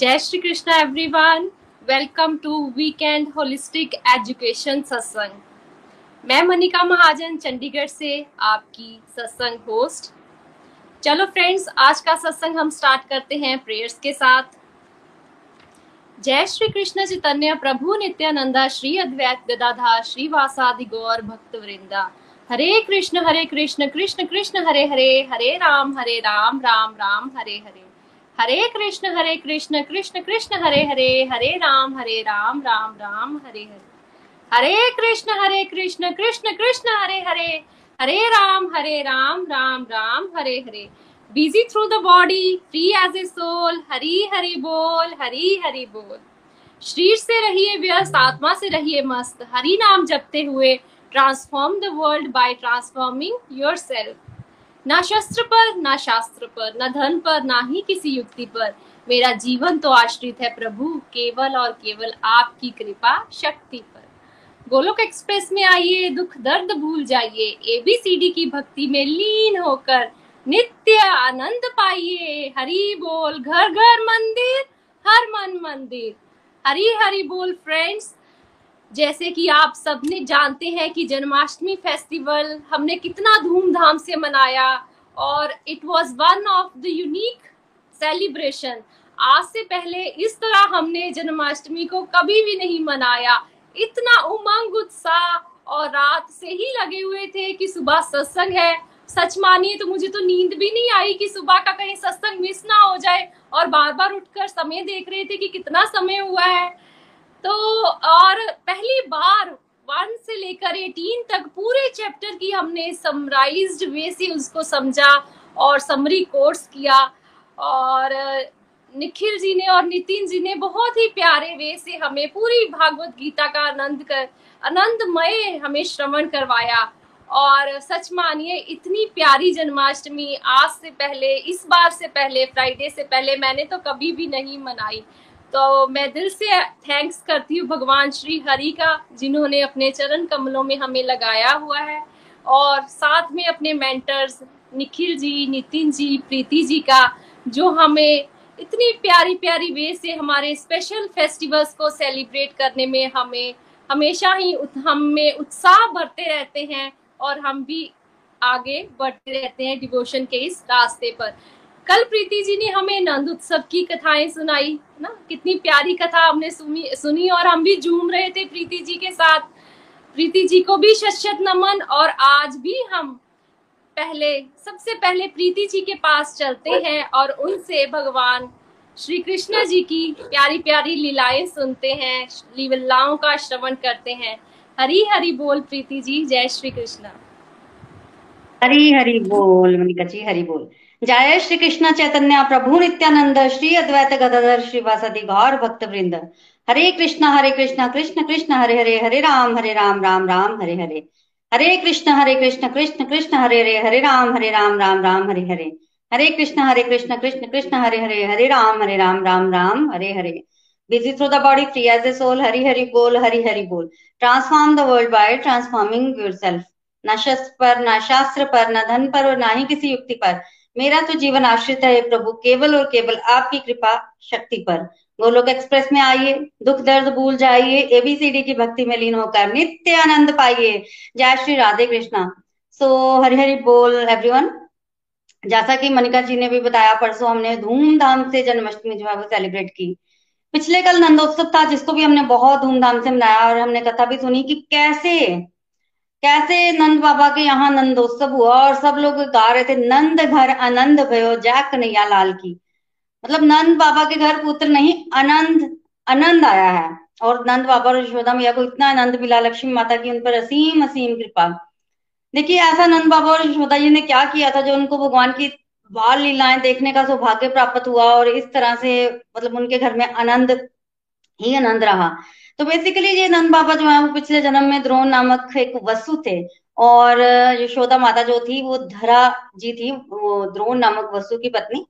जय Shri Krishna everyone welcome to weekend holistic education satsang मैं मनिका महाजन, चंडीगढ़ से आपकी सत्संग होस्ट चलो फ्रेंड्स आज का सत्संग हम स्टार्ट करते हैं प्रेयर्स के साथ. जय श्री कृष्ण चैतन्य, प्रभु नित्यानंदा, श्री अद्वैत गदाधा श्री वासादि गौर भक्त वृंदा. Hare Krishna Hare Krishna Krishna Krishna, Hare Hare Hare Ram Hare Ram Ram Ram, Hare Hare. Hare Krishna Hare Krishna Krishna Krishna, Hare Hare Hare Ram Hare Ram Ram Ram, Hare Hare. Hare Krishna Hare Krishna Krishna Krishna, Hare Hare. Hare Ram Hare Ram Ram Ram, Hare Hare. Busy through the body free as a soul Hari Hari बोल, हरी हरि बोल। शरीर से रहिए व्यस्त, आत्मा से रहिए मस्त। हरि नाम जपते हुए transform the world by transforming yourself ना शस्त्र पर, ना शास्त्र पर, ना धन पर, ना ही किसी युक्ति पर। मेरा जीवन तो आश्रित है प्रभु, केवल और केवल आपकी कृपा शक्ति पर। गोलोक एक्सप्रेस में आइए, दुख दर्द भूल जाइए एबीसीडी की भक्ति में लीन होकर नित्य आनंद पाइए। हरि बोल, घर घर मंदिर, हर मन मंदिर। हरी हरी बोल फ्रेंड्स जैसे कि आप सबने जानते हैं कि जन्माष्टमी फेस्टिवल हमने कितना धूमधाम से मनाया और it was one of the unique celebration आज से पहले इस तरह हमने जन्माष्टमी को कभी भी नहीं मनाया। इतना उमंग, उत्साह और रात से ही लगे हुए थे कि सुबह सत्संग है। सच मानिए तो मुझे तो नींद भी नहीं आई कि सुबह का कहीं सत्संग मिस ना हो जाए और बार बार उठकर समय देख रहे थे कि कितना समय हुआ है। तो और पहली बार वन से लेकर एटीन तक पूरे चैप्टर की हमने समराइज्ड वे से उसको समझा और समरी कोर्स किया। और, निखिल जी ने और नितिन जी ने बहुत ही प्यारे वे से हमें पूरी भागवत गीता का आनंद कर, आनंदमय हमें श्रवण करवाया। और सच मानिए, इतनी प्यारी जन्माष्टमी आज से पहले, इस बार से पहले, फ्राइडे से पहले मैंने तो कभी भी नहीं मनाई। तो मैं दिल से थैंक्स करती हूँ भगवान श्री हरि का, जिन्होंने अपने चरण कमलों में हमें लगाया हुआ है और साथ में अपने मेंटर्स निखिल जी, नितिन जी, प्रीति जी का, जो हमें इतनी प्यारी प्यारी वे से हमारे स्पेशल फेस्टिवल्स को सेलिब्रेट करने में हमें हमेशा ही हम में उत्साह भरते रहते हैं और हम भी आगे बढ़ते रहते हैं डिवोशन के इस रास्ते पर। कल प्रीति जी ने हमें नंद उत्सव की कथाएँ सुनाई ना? कितनी प्यारी कथा हमने सुनी सुनी और हम भी झूम रहे थे प्रीति जी के साथ। प्रीति जी को भी शत शत नमन और आज भी हम पहले सबसे पहले प्रीति जी के पास चलते हैं और उनसे भगवान श्री कृष्ण जी की प्यारी प्यारी लीलाएँ सुनते हैं लीलाओं का श्रवण करते हैं। हरी हरी बोल प्रीति जी जय श्री कृष्ण। हरी हरी बोल मनिका जी हरी बोल। जय श्री कृष्ण चैतन्य प्रभु नित्यानंद, श्री अद्वैत गदाधर श्रीवासदि गौर भक्त वृंद हरे कृष्ण हरे कृष्ण कृष्ण कृष्ण, हरे हरे हरे राम हरे राम राम राम, हरे हरे। हरे कृष्ण हरे कृष्ण कृष्ण कृष्ण, हरे हरे हरे राम हरे राम राम राम, हरे हरे। हरे कृष्ण हरे कृष्ण कृष्ण कृष्ण, हरे हरे हरे राम हरे राम राम राम, हरे हरे। Busy through the body, free as a soul hari hari bol hari hari bol transform the world by transforming yourself ना शस्त्र पर ना शास्त्र पर, ना धन पर और ना ही किसी युक्ति पर। मेरा तो जीवन आश्रित है प्रभु, केवल और केवल आपकी कृपा शक्ति पर। गोलोक एक्सप्रेस में आइए, दुख दर्द भूल जाइए एबीसीडी की भक्ति में लीन होकर नित्य आनंद पाइए। जय श्री राधे कृष्णा। सो हरि हरि बोल एवरीवन जैसा कि मनिका जी ने भी बताया, परसों हमने धूमधाम से जन्माष्टमी जो है वो सेलिब्रेट की। पिछले कल नंदोत्सव था, जिसको भी हमने बहुत धूमधाम से मनाया और हमने कथा भी सुनी कि कैसे कैसे नंद बाबा के यहाँ नंदोत्सव हुआ और सब लोग गा रहे थे, नंद घर आनंद भयो जय कन्हैया लाल की। मतलब नंद बाबा के घर पुत्र नहीं, आनंद आनंद आया है। और नंद बाबा और यशोदा मैया को इतना आनंद मिला, लक्ष्मी माता की उन पर असीम असीम कृपा। देखिए, ऐसा नंद बाबा और यशोदा जी ने क्या किया था जो उनको भगवान की बाल लीलाएँ देखने का सौभाग्य प्राप्त हुआ और इस तरह से मतलब उनके घर में आनंद, ही आनंद रहा। तो बेसिकली ये नंद बाबा जो है, वो पिछले जन्म में द्रोण नामक एक वसु थे और यशोदा माता जो थी, वो धरा जी थी, वो द्रोण नामक वसु की पत्नी।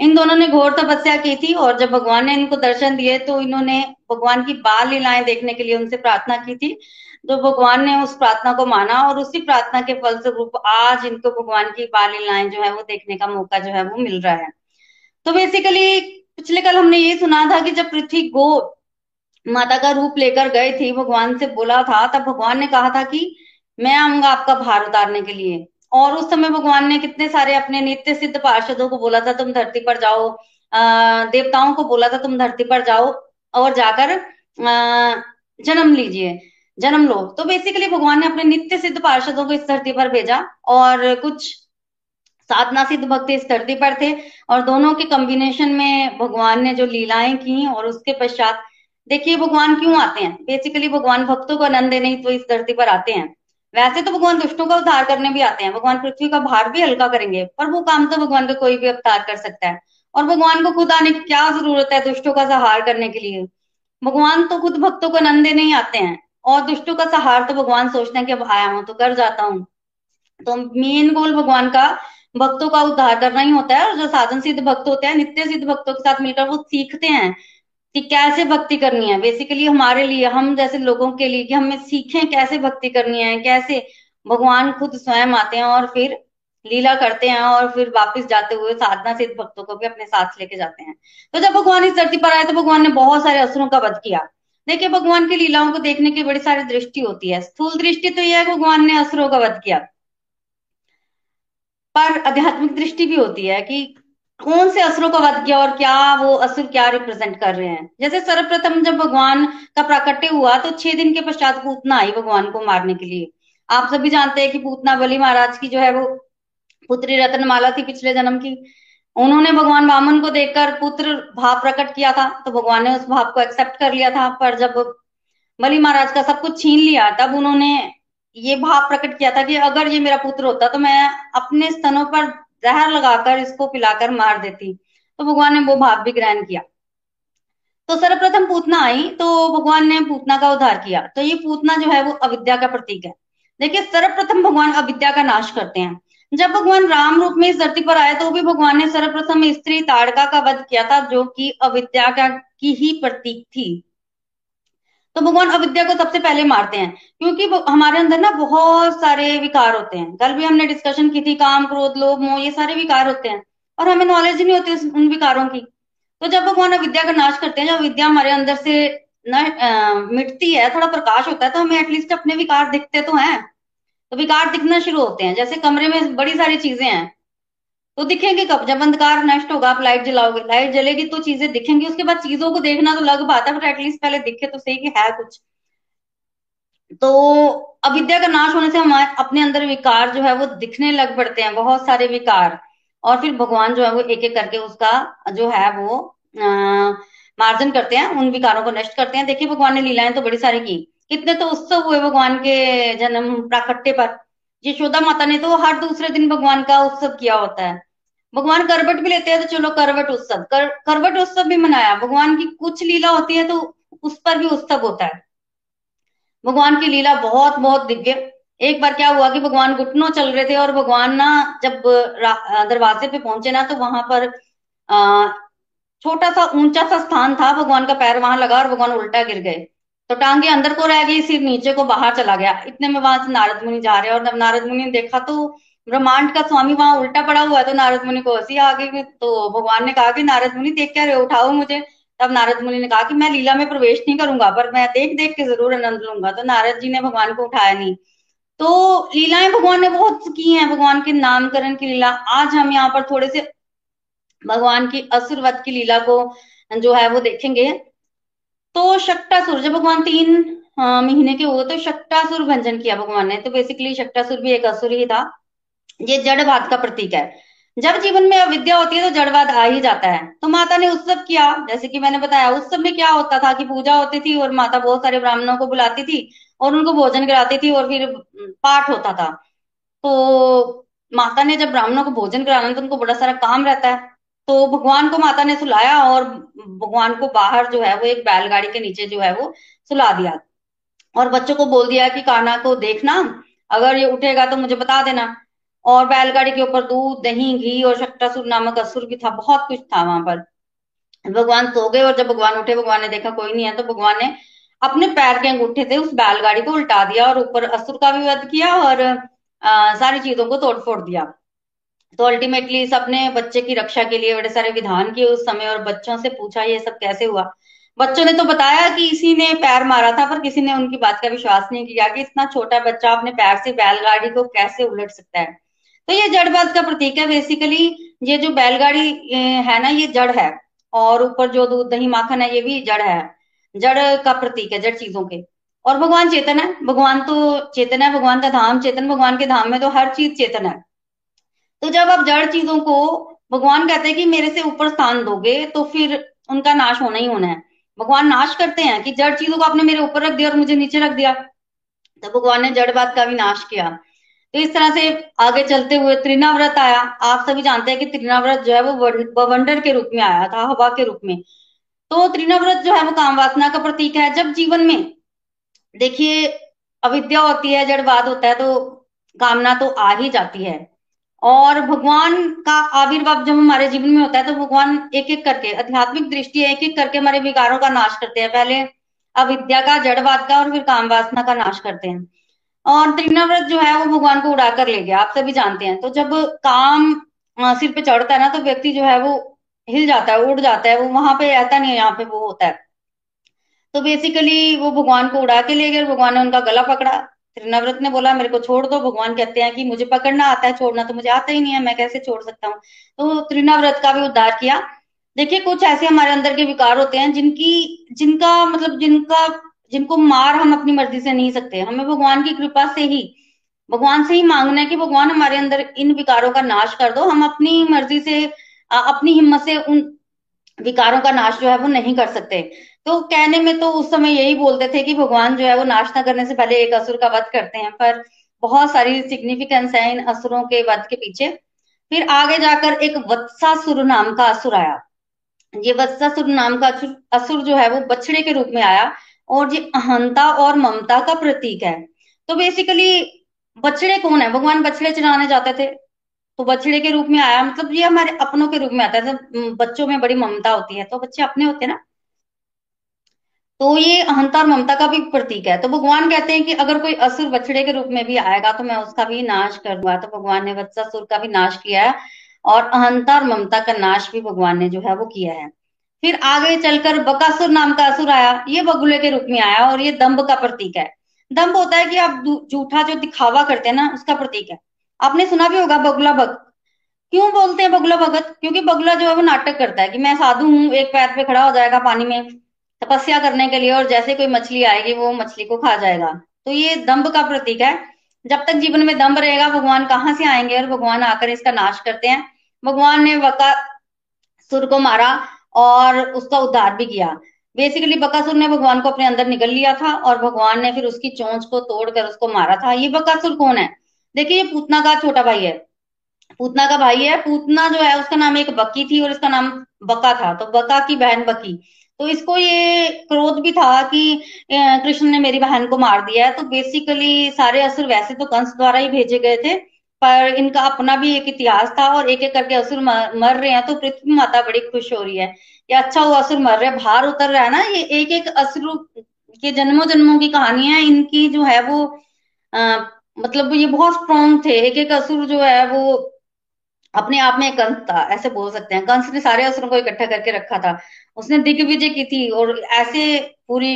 इन दोनों ने घोर तपस्या की थी और जब भगवान ने इनको दर्शन दिए तो इन्होंने भगवान की बाल लीलाएँ देखने के लिए उनसे प्रार्थना की थी। तो भगवान ने उस प्रार्थना को माना और उसी प्रार्थना के फलस्वरूप आज इनको भगवान की बाल लीलाएँ जो है, वो देखने का मौका जो है, वो मिल रहा है। तो बेसिकली पिछले कल हमने ये सुना था कि जब पृथ्वी गो माता का रूप लेकर गए थे भगवान से बोला था तब भगवान ने कहा था कि मैं आऊँगा आपका भार उतारने के लिए। और उस समय भगवान ने कितने सारे अपने नित्य सिद्ध पार्षदों को बोला था तुम धरती पर जाओ आ, देवताओं को बोला था तुम धरती पर जाओ और जाकर जन्म लीजिए जन्म लो। तो बेसिकली भगवान ने अपने नित्य सिद्ध पार्षदों को इस धरती पर भेजा और कुछ साधना सिद्ध भक्त इस धरती पर थे और दोनों के कॉम्बिनेशन में भगवान ने जो लीलाएँ की और उसके पश्चात देखिए, भगवान क्यों आते हैं? बेसिकली भगवान भक्तों को आनंद देने तो इस धरती पर आते हैं। वैसे तो भगवान दुष्टों का उद्धार करने भी आते हैं। भगवान पृथ्वी का भार भी हल्का करेंगे, पर वो काम तो भगवान का कोई भी अवतार कर सकता है। और भगवान को खुद आने की क्या ज़रूरत है दुष्टों का सहार करने के लिए? भगवान तो खुद भक्तों को आनंद देने ही आते हैं, और दुष्टों का सहार तो भगवान सोचते हैं कि अब आया हूँ तो कर जाता हूँ। तो मेन गोल भगवान का भक्तों का उद्धार करना ही होता है, और जो साधन सिद्ध भक्त होते हैं नित्य सिद्ध भक्तों के साथ मिलकर वो सीखते हैं कि कैसे भक्ति करनी है? बेसिकली हमारे लिए, हम जैसे लोगों के लिए कि हमें सीखें कैसे भक्ति करनी है, कैसे भगवान खुद स्वयं आते हैं और फिर लीला करते हैं और फिर वापस जाते हुए साधना सिद्ध भक्तों को भी अपने साथ लेके जाते हैं। तो जब भगवान इस धरती पर आए तो भगवान ने बहुत सारे असुरों का वध किया। देखिए, भगवान की लीलाओं को देखने की बड़ी सारी दृष्टि होती है। स्थूल दृष्टि तो यह है, भगवान ने असुरों का वध किया। पर आध्यात्मिक दृष्टि भी होती है कि कौन से असुरों का वध किया और क्या वो असुर क्या रिप्रेजेंट कर रहे हैं? जैसे सर्वप्रथम जब भगवान का प्राकट्य हुआ तो छह दिन के पश्चात पूतना आई भगवान को मारने के लिए। आप सभी जानते हैं कि पूतना बलि महाराज की जो है वो पुत्री रत्नमाला थी पिछले जन्म की। उन्होंने भगवान वामन को देखकर पुत्र भाव प्रकट किया था तो भगवान ने उस भाव को एक्सेप्ट कर लिया था। पर जब बलि महाराज का सब कुछ छीन लिया, तब उन्होंने ये भाव प्रकट किया था कि अगर ये मेरा पुत्र होता तो मैं अपने स्तनों पर जहर लगाकर इसको पिलाकर मार देती। तो भगवान ने वो भाव भी ग्रहण किया। तो सर्वप्रथम पूतना आई तो भगवान ने पूतना का उद्धार किया। तो ये पूतना जो है वो अविद्या का प्रतीक है। देखिए, सर्वप्रथम भगवान अविद्या का नाश करते हैं। जब भगवान राम रूप में इस धरती पर आए तो भी भगवान ने सर्वप्रथम स्त्री ताड़का का वध किया था, जो कि अविद्या का की ही प्रतीक थी। तो भगवान अविद्या को सबसे पहले मारते हैं, क्योंकि हमारे अंदर ना बहुत सारे विकार होते हैं। कल भी हमने डिस्कशन की थी, काम, क्रोध, लोभ, मोह, ये सारे विकार होते हैं, और हमें नॉलेज ही नहीं होती उन विकारों की। तो जब भगवान अविद्या का नाश करते हैं, जब विद्या हमारे अंदर से न मिटती है, थोड़ा प्रकाश होता है तो हमें एटलीस्ट अपने विकार दिखते तो हैं। तो विकार दिखना शुरू होते हैं, जैसे कमरे में बड़ी सारी चीज़ें हैं तो दिखेंगे कब? जब अंधकार नष्ट होगा, आप लाइट जलाओगे। लाइट जलेगी तो चीज़ें दिखेंगी, उसके बाद चीज़ों को देखना तो लग बात है बट एटलीस्ट पहले दिखे तो सही कि है कुछ। तो अविद्या का नाश होने से हमारे अपने अंदर विकार जो है वो दिखने लग पड़ते हैं, बहुत सारे विकार। और फिर भगवान जो है वो एक एक करके उसका जो है वो मार्जन करते हैं, उन विकारों को नष्ट करते हैं। देखिए, भगवान ने लीलाएँ तो बड़ी सारी की। कितने तो उत्सव हुए भगवान के जन्म प्राकट्य पर। यशोदा माता ने तो हर दूसरे दिन भगवान का उत्सव किया होता है। भगवान करवट भी लेते हैं तो चलो करवट उत्सव। कर, करवट उत्सव भी मनाया। भगवान की कुछ लीला होती है तो उस पर भी उत्सव होता है। भगवान की लीला बहुत बहुत दिव्य। एक बार क्या हुआ कि भगवान घुटनों चल रहे थे और भगवान ना जब दरवाजे पे पहुँचे ना तो वहाँ पर छोटा सा ऊँचा सा स्थान था। भगवान का पैर वहाँ लगा और भगवान उल्टा गिर गए। तो टांगे अंदर को रह गई सिर नीचे को बाहर चला गया। इतने में वहाँ से नारद मुनि जा रहे और जब नारद मुनि ने देखा तो ब्रह्मांड का स्वामी वहाँ उल्टा पड़ा हुआ है तो नारद मुनि को हँसी आ गई। तो भगवान ने कहा कि नारद मुनि, देख क्या रहे उठाओ मुझे। तब नारद मुनि ने कहा कि मैं लीला में प्रवेश नहीं करूँगा, पर मैं देख देख के ज़रूर आनंद लूँगा। तो नारद जी ने भगवान को उठाया नहीं। तो लीलाएँ भगवान ने बहुत की हैं, भगवान के नामकरण की लीला। आज हम यहाँ पर थोड़े से भगवान की असुरवत की लीला को जो है वो देखेंगे। तो शक्टासुर जब भगवान तीन महीने के हुए तो शक्टासुर भंजन किया भगवान ने। तो बेसिकली शक्टासुर भी एक असुर ही था। ये जड़वाद का प्रतीक है। जब जीवन में अविद्या होती है तो जड़वाद आ ही जाता है। तो माता ने उत्सव किया, जैसे कि मैंने बताया उत्सव में क्या होता था कि पूजा होती थी और माता बहुत सारे ब्राह्मणों को बुलाती थी और उनको भोजन कराती थी और फिर पाठ होता था। तो माता ने जब ब्राह्मणों को भोजन कराना तो उनको बड़ा सारा काम रहता है। तो भगवान को माता ने सुलाया और भगवान को बाहर जो है वो एक बैलगाड़ी के नीचे जो है वो सुला दिया। और बच्चों को बोल दिया कि काना को देखना, अगर ये उठेगा तो मुझे बता देना। और बैलगाड़ी के ऊपर दूध दही घी और शक्टासुर नामक असुर भी था बहुत कुछ था वहाँ पर। भगवान सो गए और जब भगवान उठे भगवान ने देखा कोई नहीं है तो भगवान ने अपने पैर के अंगूठे से उस बैलगाड़ी को उल्टा दिया और ऊपर असुर का भी वध किया और आ, सारी चीज़ों को तोड़ फोड़ दिया। तो अल्टीमेटली सबने बच्चे की रक्षा के लिए बड़े सारे विधान किए उस समय और बच्चों से पूछा ये सब कैसे हुआ। बच्चों ने तो बताया कि इसी ने पैर मारा था पर किसी ने उनकी बात का विश्वास नहीं किया कि इतना छोटा बच्चा अपने पैर से बैलगाड़ी को कैसे उलट सकता है। तो ये जड़बाज का प्रतीक है बेसिकली ये जो बैलगाड़ी है ना, ये जड़ है। और ऊपर जो दूध दही माखन है, ये भी जड़ है। जड़ का प्रतीक है, जड़ चीज़ों के। और भगवान चेतन है। भगवान तो चेतन है, भगवान का धाम चेतन, भगवान के धाम में तो हर चीज़ चेतन है। तो जब आप जड़ चीज़ों को, भगवान कहते हैं कि मेरे से ऊपर स्थान दोगे तो फिर उनका नाश होना ही होना है। भगवान नाश करते हैं कि जड़ चीज़ों को आपने मेरे ऊपर रख दिया और मुझे नीचे रख दिया। तो भगवान ने जड़ बात का भी नाश किया। तो इस तरह से आगे चलते हुए त्रिनाव्रत आया। आप सभी जानते हैं कि त्रिनाव्रत जो है वो वंडर के रूप में आया था, हवा के रूप में। तो त्रिनाव्रत जो है वो काम वासना का प्रतीक है। जब जीवन में देखिए, अविद्या होती है जड़वाद होता है तो कामना तो आ ही जाती है। और भगवान का आविर्भाव जब हमारे जीवन में होता है तो भगवान एक एक करके, आध्यात्मिक दृष्टि एक एक करके हमारे विकारों का नाश करते हैं। पहले अविद्या का जड़वाद का और फिर काम वासना का नाश करते हैं। और त्रिनाव्रत जो है वो भगवान को उड़ा कर ले गया, आप सभी जानते हैं। तो जब काम सिर पे चढ़ता है ना तो व्यक्ति जो है वो हिल जाता है, उड़ जाता है। वो वहाँ पे रहता नहीं है, यहाँ पे वो होता है। तो बेसिकली वो भगवान को उड़ा के ले गए भगवान ने उनका गला पकड़ा। त्रिनाव्रत ने बोला, मेरे को छोड़ दो, भगवान कहते हैं कि मुझे पकड़ना आता है, छोड़ना तो मुझे आता ही नहीं है, मैं कैसे छोड़ सकता हूँ? तो त्रिनाव्रत का भी उद्धार किया। देखिए, कुछ ऐसे हमारे अंदर के विकार होते हैं जिनकी, जिनका मतलब जिनका जिनको मार हम अपनी मर्ज़ी से नहीं सकते। हमें भगवान की कृपा से ही, भगवान से ही मांगना है कि भगवान हमारे अंदर इन विकारों का नाश कर दो। हम अपनी मर्ज़ी से अपनी हिम्मत से उन विकारों का नाश जो है वो नहीं कर सकते। तो कहने में तो उस समय यही बोलते थे कि भगवान जो है वो नाश ना करने से पहले एक असुर का वध करते हैं, पर बहुत सारी सिग्निफिकेंस है इन असुरों के वध के पीछे। फिर आगे जाकर एक वत्सासुर नाम का असुर आया। ये वत्सासुर नाम का असुर जो है वो बछड़े के रूप में आया। और ये अहंता और ममता का प्रतीक है। तो बेसिकली बछड़े कौन है? भगवान बछड़े चढ़ाने जाते थे। तो बछड़े के रूप में आया। मतलब ये हमारे अपनों के रूप में आता है। बच्चों में बड़ी ममता होती है। तो बच्चे अपने होते हैं ना। तो ये अहंता और ममता का भी प्रतीक है। तो भगवान कहते हैं कि अगर कोई असुर बछड़े के रूप में भी आएगा तो मैं उसका भी नाश कर दूँगा तो भगवान ने वत्सासुर का भी नाश किया है। और अहंता और ममता का नाश भी भगवान ने जो है वो किया है। फिर आगे चलकर बकासुर नाम का असुर आया। ये बगुले के रूप में आया और ये दम्भ का प्रतीक है। दम्भ होता है कि आप झूठा जो दिखावा करते हैं ना, उसका प्रतीक है। आपने सुना भी होगा बगुला भक्त क्यों बोलते हैं बगुला भगत? क्योंकि बगुला जो है वो नाटक करता है कि मैं साधु हूँ, एक पैर पे खड़ा हो जाएगा पानी में तपस्या करने के लिए और जैसे कोई मछली आएगी वो मछली को खा जाएगा। तो ये दम्भ का प्रतीक है। जब तक जीवन में दम्भ रहेगा, भगवान कहाँ से आएँगे और भगवान आकर इसका नाश करते हैं। भगवान ने वका सुर को मारा। और उसका उद्धार भी किया। बेसिकली बकासुर ने भगवान को अपने अंदर निकल लिया था और भगवान ने फिर उसकी चोंच को तोड़कर उसको मारा था। ये बकासुर कौन है? देखिए, ये पूतना का छोटा भाई है। पूतना का भाई है। पूतना जो है, उसका नाम एक बकी थी और इसका नाम बका था। तो बका की बहन बकी तो इसको ये क्रोध भी था कि कृष्ण ने मेरी बहन को मार दिया है। तो बेसिकली सारे असुर वैसे तो कंस द्वारा ही भेजे गए थे। पर इनका अपना भी एक इतिहास था और एक एक करके असुर मर रहे हैं तो पृथ्वी माता बड़ी खुश हो रही है। कि अच्छा वो असुर मर रहे भार उतर रहा है ना ये एक एक असुर के जन्मों जन्मों की कहानियाँ इनकी जो है वो आ, मतलब ये बहुत स्ट्रॉन्ग थे। एक एक असुर जो है वो अपने आप में कंस था ऐसे बोल सकते हैं। कंस ने सारे असुरों को इकट्ठा करके रखा था। उसने दिग्विजय की थी और ऐसे पूरी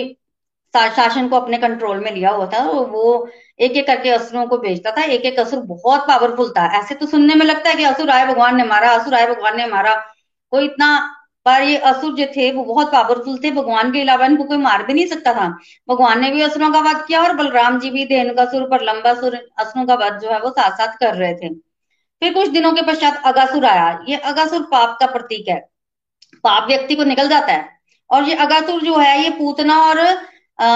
शासन को अपने कंट्रोल में लिया हुआ था वो एक एक करके असुरों को भेजता था एक एक असुर बहुत पावरफुल था। ऐसे तो सुनने में लगता है कि असुर आए, भगवान ने मारा, असुर आए, भगवान ने मारा। कोई इतना, पर ये असुर जो थे, वो बहुत पावरफुल थे। भगवान के अलावा इनको कोई मार भी नहीं सकता था। भगवान ने भी असुरों का वध किया और बलराम जी भी धेनु का सुर पर लंबा सुर असुरों का वध जो है वो साथ साथ कर रहे थे। फिर कुछ दिनों के पश्चात अगासुर आया। ये अगासुर पाप का प्रतीक है। पाप व्यक्ति को निकल जाता है। और ये अगासुर जो है, ये पूतना और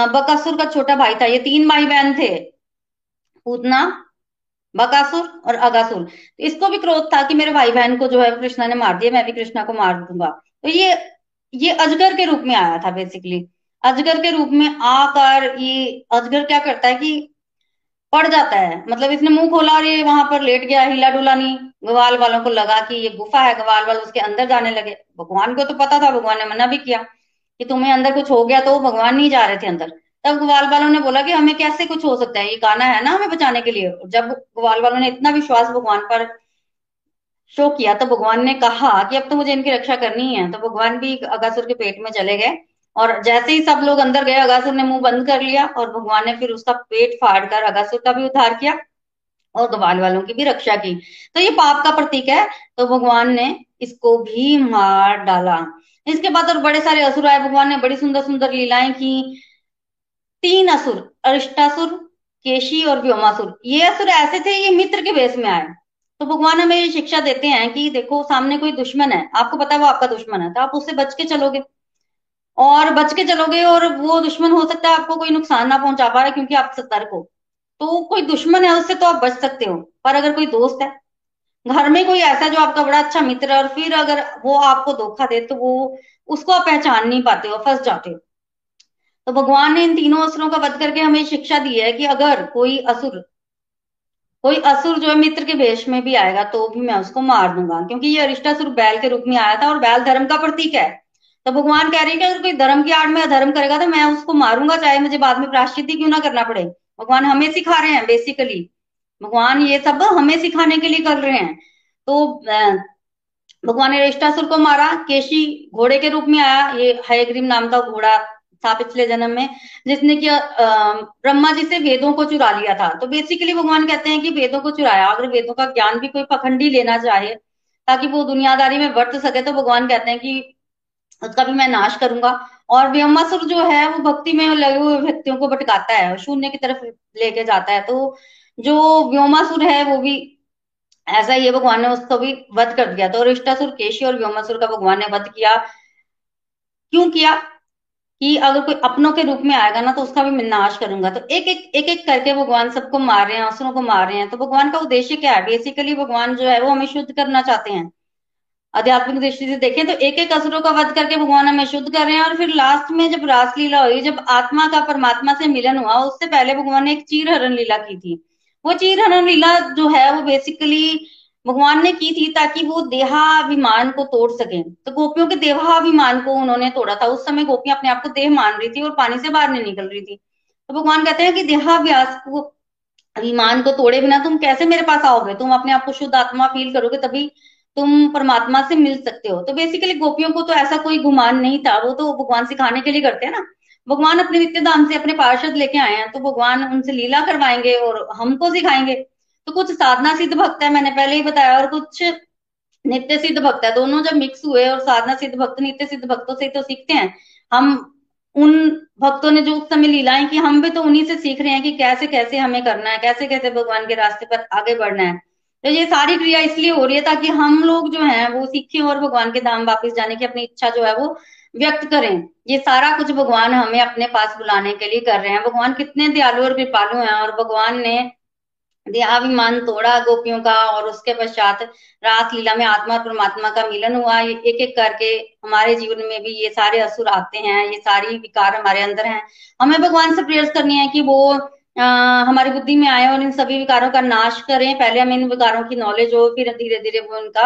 बकासुर का छोटा भाई था। ये तीन भाई बहन थे। पूतना, बकासुर और अगासुर। तो इसको भी क्रोध था कि मेरे भाई बहन को जो है कृष्णा ने मार दिया, मैं भी कृष्णा को मार दूँगा। तो ये ये अजगर के रूप में आया था बेसिकली अजगर के रूप में आकर ये, अजगर क्या करता है कि पड़ जाता है। मतलब इसने मुँह खोला और ये वहाँ पर लेट गया हिला डुला नहीं। ग्वाल वालों को लगा कि ये गुफा है, ग्वाल वाल उसके अंदर जाने लगे। भगवान को तो पता था, भगवान ने मना भी किया कि तुम्हें अंदर कुछ हो गया तो भगवान नहीं जा रहे थे अंदर। तब ग्वाल वालों ने बोला कि हमें कैसे कुछ हो सकता है? ये गाना है ना हमें बचाने के लिए। जब ग्वाल वालों ने इतना विश्वास भगवान पर शो किया तो भगवान ने कहा कि अब तो मुझे इनकी रक्षा करनी है। तो भगवान भी अगासुर के पेट में चले गए। और जैसे ही सब लोग अंदर गए, अगासुर ने मुँह बंद कर लिया और भगवान ने फिर उसका पेट फाड़ कर अगासुर का भी उद्धार किया और ग्वाल वालों की भी रक्षा की। तो ये पाप का प्रतीक है। तो भगवान ने इसको भी मार डाला। इसके बाद और बड़े सारे असुर आए। भगवान ने बड़ी सुंदर सुंदर लीलाएँ की। तीन असुर, अरिष्टासुर, केशी और व्योमासुर। ये असुर ऐसे थे, ये मित्र के बेस में आए। तो भगवान हमें ये शिक्षा देते हैं कि देखो, सामने कोई दुश्मन है। आपको पता है वो आपका दुश्मन है तो आप उससे बच के चलोगे। और बच के चलोगे और वो दुश्मन हो सकता है आपको कोई नुकसान ना पहुँचा पा रहा क्योंकि आप सतर्क हो। तो कोई दुश्मन है उससे तो आप बच सकते हो, पर अगर कोई दोस्त है, घर में कोई ऐसा जो आपका बड़ा अच्छा मित्र है और फिर अगर वो आपको धोखा दे तो वो, उसको आप पहचान नहीं पाते हो, फंस जाते हो। तो भगवान ने इन तीनों असुरों का वध करके हमें शिक्षा दी है कि अगर कोई असुर कोई असुर जो है मित्र के वेश में भी आएगा तो भी मैं उसको मार दूँगा। क्योंकि ये अरिष्टासुर बैल के रूप में आया था और बैल धर्म का प्रतीक है। तो भगवान कह रहे हैं कि अगर कोई धर्म की आड़ में अधर्म करेगा तो मैं उसको मारूँगा, चाहे मुझे बाद में प्राश्चित क्यों ना करना पड़े। भगवान हमें सिखा रहे हैं बेसिकली भगवान ये सब हमें सिखाने के लिए कर रहे हैं। तो भगवान ने अरिष्टासुर को मारा, केशी घोड़े के रूप में आया, ये हयग्रीम नाम का घोड़ा था पिछले जन्म में, जिसने कि ब्रह्मा जी से वेदों को चुरा लिया था। तो बेसिकली भगवान कहते हैं कि वेदों को चुराया, अगर वेदों का ज्ञान भी कोई पखंडी लेना चाहे, ताकि वो दुनियादारी में वर्त सके तो भगवान कहते हैं कि उसका भी मैं नाश करूँगा। और व्योमासुर जो है, वो भक्ति में लगे हुए व्यक्तियों को भटकाता है, शून्य की तरफ़ लेके जाता है। तो जो व्योमासुर है, वो भी ऐसा ही है, भगवान ने उसको भी वध कर दिया। तो रिष्टासुर केशी और व्योमासुर का भगवान ने वध किया। क्यों किया? कि अगर कोई अपनों के रूप में आएगा ना तो उसका भी मैं नाश करूँगा। तो एक एक एक एक करके भगवान सबको मार रहे हैं असुरों को मार रहे हैं। तो भगवान का उद्देश्य क्या है? बेसिकली भगवान जो है, वो हमें शुद्ध करना चाहते हैं। आध्यात्मिक दृष्टि से देखें तो एक एक असुरों का वध करके भगवान हमें शुद्ध कर रहे हैं और फिर लास्ट में जब रासलीला हुई, जब आत्मा का परमात्मा से मिलन हुआ, उससे पहले भगवान ने एक चीर हरण लीला की थी। वो चीर हरण लीला जो है, वो बेसिकली भगवान ने की थी ताकि वो देहाभिमान को तोड़ सके। तो गोपियों के देहाभिमान को उन्होंने तोड़ा था। उस समय गोपियाँ अपने आप को देह मान रही थी और पानी से बाहर नहीं निकल रही थी। तो भगवान कहते हैं कि देहाभ्यास को, अभिमान को तोड़े बिना तुम कैसे मेरे पास आओगे? तुम अपने आप को शुद्ध आत्मा फील करोगे तभी तुम परमात्मा से मिल सकते हो। तो बेसिकली गोपियों को तो ऐसा कोई गुमान नहीं था। वो तो भगवान सिखाने के लिए करते हैं ना। भगवान अपने नित्य धाम से अपने पार्षद लेके आए हैं। तो भगवान उनसे लीला करवाएँगे और हमको सिखाएँगे। तो कुछ साधना सिद्ध भक्त है, मैंने पहले ही बताया, और कुछ नित्य सिद्ध भक्त है। दोनों जब मिक्स हुए और साधना सिद्ध भक्त नित्य सिद्ध भक्तों से तो सीखते हैं। हम उन भक्तों ने जो उस समय लीलाएँ कि, हम भी तो उन्हीं से सीख रहे हैं कि कैसे कैसे हमें करना है कैसे कैसे भगवान के रास्ते पर आगे बढ़ना है। तो ये सारी क्रिया इसलिए हो रही है ताकि हम लोग जो है, वो सीखें और भगवान के धाम वापस जाने की अपनी इच्छा जो है, वो व्यक्त करें। ये सारा कुछ भगवान हमें अपने पास बुलाने के लिए कर रहे हैं। भगवान कितने दयालु और कृपालु हैं और भगवान ने देहाभिमान तोड़ा गोपियों का और उसके पश्चात रास लीला में आत्मा और परमात्मा का मिलन हुआ एक एक करके हमारे जीवन में भी ये सारे असुर आते हैं ये सारी विकार हमारे अंदर हैं। हमें भगवान से प्रेयर्स करनी है कि वो आ, हमारी बुद्धि में आए और इन सभी विकारों का नाश करें। पहले हमें इन विकारों की नॉलेज हो फिर धीरे धीरे वो इनका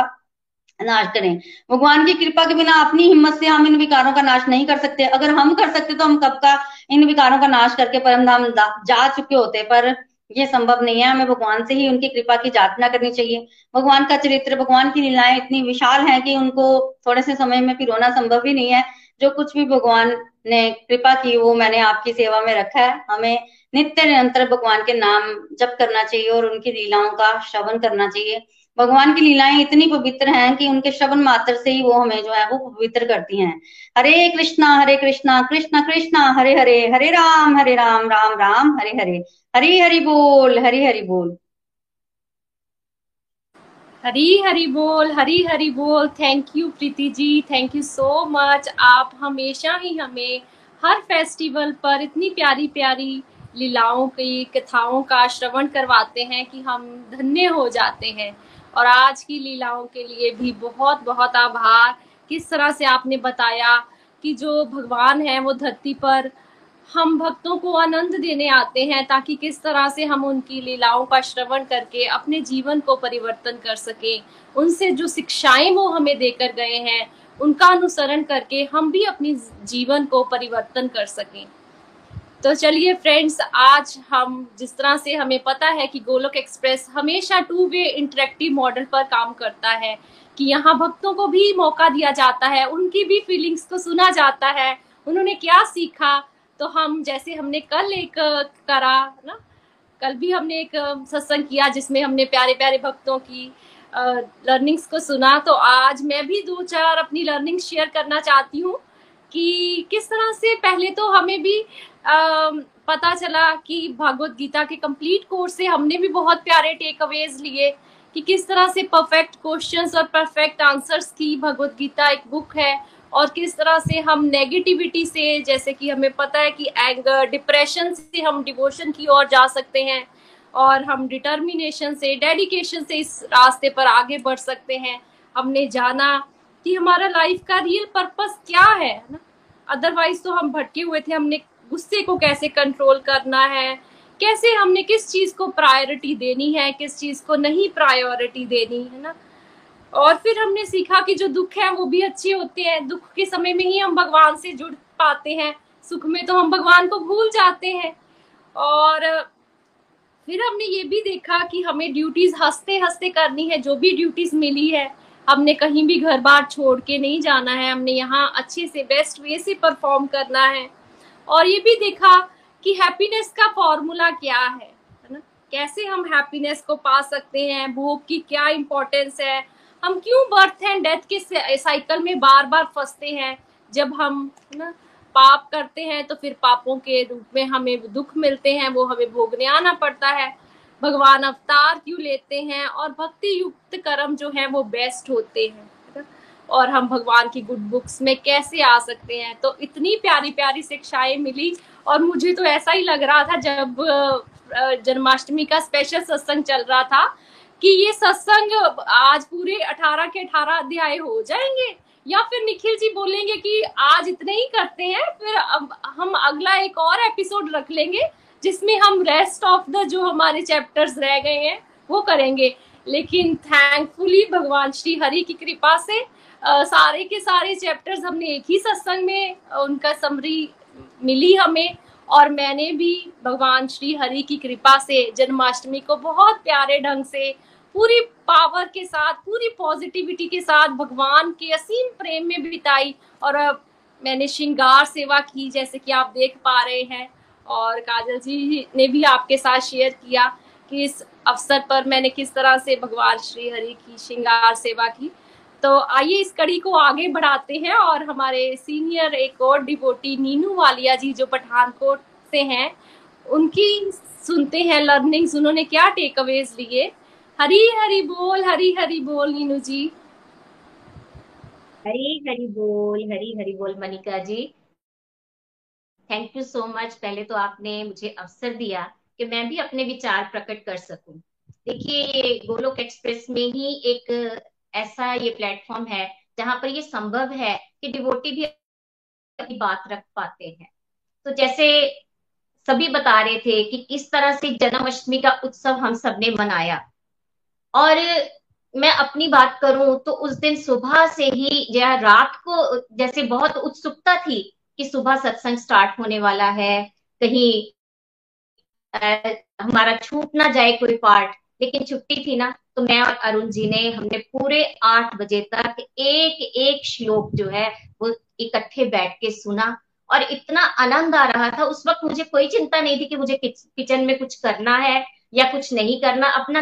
नाश करें। भगवान की कृपा के बिना अपनी हिम्मत से हम इन विकारों का नाश नहीं कर सकते। अगर हम कर सकते तो हम कब का इन विकारों का नाश करके परम धाम जा चुके होते पर ये संभव नहीं है। हमें भगवान से ही उनकी कृपा की जातना करनी चाहिए। भगवान का चरित्र, भगवान की लीलाएँ इतनी विशाल हैं कि उनको थोड़े से समय में फिर पिरोना संभव ही नहीं है। जो कुछ भी भगवान ने कृपा की, वो मैंने आपकी सेवा में रखा है। हमें नित्य निरंतर भगवान के नाम जप करना चाहिए और उनकी लीलाओं का श्रवण करना चाहिए। भगवान की लीलाएँ इतनी पवित्र हैं कि उनके श्रवण मात्र से ही वो हमें जो है वो पवित्र करती हैं। हरे कृष्णा हरे कृष्णा कृष्णा कृष्णा, हरे हरे हरे राम हरे राम राम राम, हरे हरे, हरी हरि बोल, हरी हरि बोल। हरी हरी बोल, हरी हरी बोल। Thank you Preeti ji. Thank you so much आप हमेशा ही हमें हर फेस्टिवल पर इतनी प्यारी प्यारी लीलाओं की, कथाओं का श्रवण करवाते हैं कि हम धन्य हो जाते हैं। और आज की लीलाओं के लिए भी बहुत बहुत आभार। किस तरह से आपने बताया कि जो भगवान है, वो धरती पर हम भक्तों को आनंद देने आते हैं, ताकि किस तरह से हम उनकी लीलाओं का श्रवण करके अपने जीवन को परिवर्तन कर सकें। उनसे जो शिक्षाएँ वो हमें देकर गए हैं, उनका अनुसरण करके हम भी अपनी जीवन को परिवर्तन कर सकें। तो चलिए फ्रेंड्स आज हम जिस तरह से हमें पता है कि गोलोक एक्सप्रेस हमेशा टू वे इंटरेक्टिव मॉडल पर काम करता है, कि यहाँ भक्तों को भी मौका दिया जाता है, उनकी भी फीलिंग्स को सुना जाता है, उन्होंने क्या सीखा तो हम जैसे हमने कल एक करा, ना? कल भी हमने एक सत्संग किया जिसमें हमने प्यारे प्यारे भक्तों की लर्निंग्स को सुना तो आज मैं भी दो चार अपनी लर्निंग शेयर करना चाहती हूँ। कि किस तरह से पहले तो हमें भी आ, पता चला कि भागवत गीता के कंप्लीट कोर्स से हमने भी बहुत प्यारे टेक अवेज लिए कि किस तरह से परफेक्ट क्वेश्चंस और परफेक्ट आंसर्स की भगवत गीता एक बुक है और किस तरह से हम नेगेटिविटी से जैसे कि हमें पता है कि एंगर डिप्रेशन से हम डिवोशन की ओर जा सकते हैं और हम डिटर्मिनेशन से डेडिकेशन से इस रास्ते पर आगे बढ़ सकते हैं। हमने जाना कि हमारा लाइफ का रियल पर्पस क्या है ना? अदरवाइज़ तो हम भटके हुए थे, हमने गुस्से को कैसे कंट्रोल करना है? कैसे हमने किस चीज़ को प्रायोरिटी देनी है, किस चीज़ को नहीं प्रायोरिटी देनी, है ना? और फिर हमने सीखा कि जो दुख है वो भी अच्छे होते हैं। दुख के समय में ही हम भगवान से जुड़ पाते हैं। सुख में तो हम भगवान को भूल जाते हैं। और फिर हमने ये भी देखा कि हमें ड्यूटीज़ हँसते हँसते करनी है, जो भी ड्यूटीज़ मिली है हमने कहीं भी घर बार छोड़ के नहीं जाना है, हमने यहाँ अच्छे से बेस्ट वे से परफॉर्म करना है। और ये भी देखा कि हैप्पीनेस का फॉर्मूला क्या है ना? कैसे हम हैप्पीनेस को पा सकते हैं, भोग की क्या इम्पोर्टेंस है? हम क्यों बर्थ एंड डेथ के साइकिल में बार बार फंसते हैं? जब हम ना, पाप करते हैं तो फिर पापों के रूप में हमें दुख मिलते हैं, वो हमें भोगने आना पड़ता है। भगवान अवतार क्यों लेते हैं और भक्ति युक्त कर्म जो है वो बेस्ट होते हैं और हम भगवान की गुड बुक्स में कैसे आ सकते हैं? तो इतनी प्यारी प्यारी शिक्षाएँ मिली और मुझे तो ऐसा ही लग रहा था जब जन्माष्टमी का स्पेशल सत्संग चल रहा था कि ये सत्संग आज पूरे अठारह के अठारह अध्याय हो जाएँगे या फिर निखिल जी बोलेंगे कि आज इतने ही करते हैं, फिर अब हम अगला एक और एपिसोड रख लेंगे जिसमें हम रेस्ट ऑफ़ द जो हमारे चैप्टर्स रह गए हैं वो करेंगे। लेकिन थैंकफुली भगवान श्री हरि की कृपा से आ, सारे के सारे चैप्टर्स हमने एक ही सत्संग में उनका समरी मिली हमें। और मैंने भी भगवान श्री हरि की कृपा से जन्माष्टमी को बहुत प्यारे ढंग से पूरी पावर के साथ पूरी पॉजिटिविटी के साथ भगवान के असीम प्रेम में बिताई। और मैंने श्रृंगार सेवा की जैसे कि आप देख पा रहे हैं। और काजल जी ने भी आपके साथ शेयर किया कि इस अवसर पर मैंने किस तरह से भगवान श्री हरि की श्रृंगार सेवा की। तो आइए इस कड़ी को आगे बढ़ाते हैं और हमारे सीनियर एक और डिवोटी नीनू वालिया जी जो पठानकोट से हैं, उनकी सुनते हैं लर्निंग्स। उन्होंने क्या टेक अवेज लिए? हरी हरी बोल, हरी हरी बोल नीनू जी। हरी हरी बोल, हरी हरी बोल Manika ji. Thank you so much पहले तो आपने मुझे अवसर दिया कि मैं भी अपने विचार प्रकट कर सकूँ। देखिए, गोलोक एक्सप्रेस में ही एक ऐसा ये प्लेटफॉर्म है जहाँ पर ये संभव है कि डिवोटी भी अपनी बात रख पाते हैं। तो जैसे सभी बता रहे थे कि किस तरह से जन्माष्टमी का उत्सव हम सबने मनाया। और मैं अपनी बात करूँ तो उस दिन सुबह से ही या रात को जैसे बहुत उत्सुकता थी कि सुबह सत्संग स्टार्ट होने वाला है कहीं आ, हमारा छूट ना जाए कोई पार्ट लेकिन छुट्टी थी ना तो मैं और अरुण जी ने हमने पूरे आठ बजे तक एक एक श्लोक जो है वो इकट्ठे बैठ के सुना और इतना आनंद आ रहा था। उस वक्त मुझे कोई चिंता नहीं थी कि मुझे किचन में कुछ करना है या कुछ नहीं करना अपना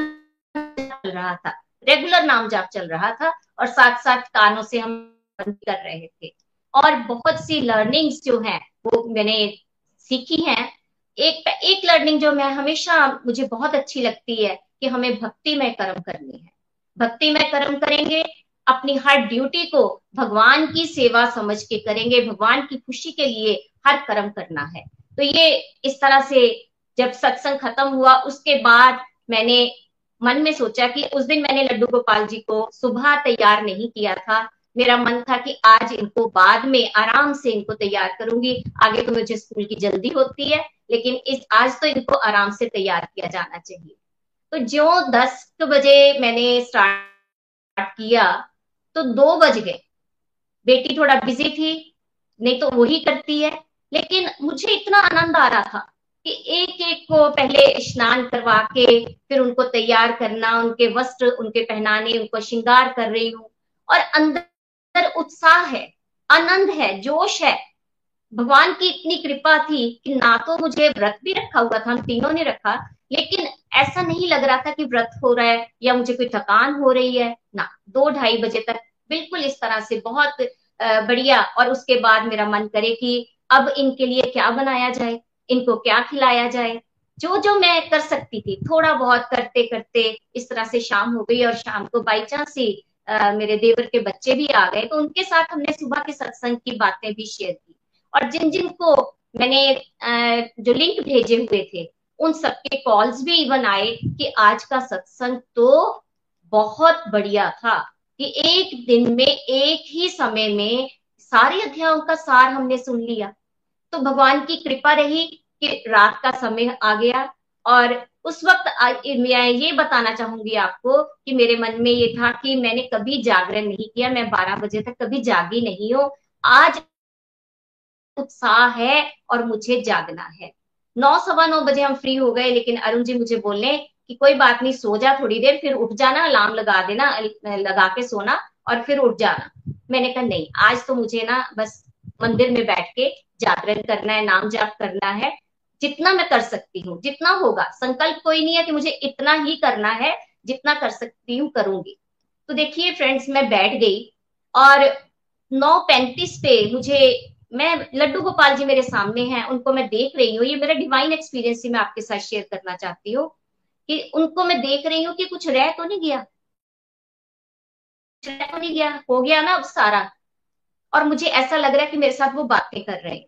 चल रहा था। रेगुलर नाम जाप चल रहा था और साथ साथ कानों से हम कर रहे थे। और बहुत सी लर्निंग्स जो है, वो मैंने सीखी है। एक एक लर्निंग जो मैं हमेशा, मुझे बहुत अच्छी लगती है कि हमें भक्ति में कर्म करनी है। भक्ति में कर्म करेंगे, अपनी हर ड्यूटी को भगवान की सेवा समझ के करेंगे, भगवान की खुशी के लिए हर कर्म करना है। तो ये इस तरह से जब सत्संग खत्म हुआ, उसके बाद मैंने मन में सोचा कि उस दिन मैंने लड्डू गोपाल जी को सुबह तैयार नहीं किया था। मेरा मन था कि आज इनको बाद में आराम से इनको तैयार करूँगी। आगे तो मुझे स्कूल की जल्दी होती है, लेकिन इस, आज तो इनको आराम से तैयार किया जाना चाहिए। तो जो दस बजे मैंने स्टार्ट किया तो दो बज गए। बेटी थोड़ा बिज़ी थी, नहीं तो वही करती है। लेकिन मुझे इतना आनंद आ रहा था कि एक एक को पहले स्नान करवा के, फिर उनको तैयार करना, उनके वस्त्र उनके पहनाने, उनको श्रृंगार कर रही हूँ। और अंदर उत्साह है, आनंद है, जोश है। भगवान की इतनी कृपा थी कि ना तो मुझे व्रत भी रखा हुआ था, हम तीनों ने रखा, लेकिन ऐसा नहीं लग रहा था कि व्रत हो रहा है या मुझे कोई थकान हो रही है। ना, दो ढाई बजे तक बिल्कुल इस तरह से बहुत बढ़िया और उसके बाद मेरा मन करे कि अब इनके लिए क्या बनाया जाए, इनको क्या खिलाया जाए। जो जो मैं कर सकती थी, थोड़ा बहुत करते करते इस तरह से शाम हो गई और शाम को बाई चांस ही मेरे देवर के बच्चे भी आ गए तो उनके साथ हमने सुबह के सत्संग की बातें भी शेयर की। और जिन जिन को मैंने जो लिंक भेजे हुए थे, उन सबके कॉल्स भी इवन आए कि आज का सत्संग तो बहुत बढ़िया था, कि एक दिन में, एक ही समय में सारे अध्यायों का सार हमने सुन लिया। तो भगवान की कृपा रही कि रात का समय आ गया और उस वक्त मैं ये बताना चाहूँगी आपको कि मेरे मन में ये था कि मैंने कभी जागरण नहीं किया, मैं बारह बजे तक कभी जागी नहीं हूँ। आज उत्साह है और मुझे जागना है। नौ, सवा नौ बजे हम फ्री हो गए, लेकिन अरुण जी मुझे बोलने कि कोई बात नहीं, सो जा थोड़ी देर, फिर उठ जाना, अलार्म लगा देना लगा के सोना और फिर उठ जाना। मैंने कहा, नहीं, आज तो मुझे ना बस मंदिर में बैठ के जागरण करना है, नाम जाप करना है जितना मैं कर सकती हूँ, जितना होगा। संकल्प कोई नहीं है कि मुझे इतना ही करना है, जितना कर सकती हूँ, करूँगी। तो देखिए फ्रेंड्स मैं बैठ गई और नौ पैंतीस पे मुझे, मैं लड्डू गोपाल जी मेरे सामने हैं, उनको मैं देख रही हूँ। ये मेरा डिवाइन एक्सपीरियंस ही मैं आपके साथ शेयर करना चाहती हूँ कि उनको मैं देख रही हूँ कि कुछ रह तो नहीं गया। रह तो नहीं गया, हो गया ना अब सारा। और मुझे ऐसा लग रहा है कि मेरे साथ वो बातें कर रहे हैं।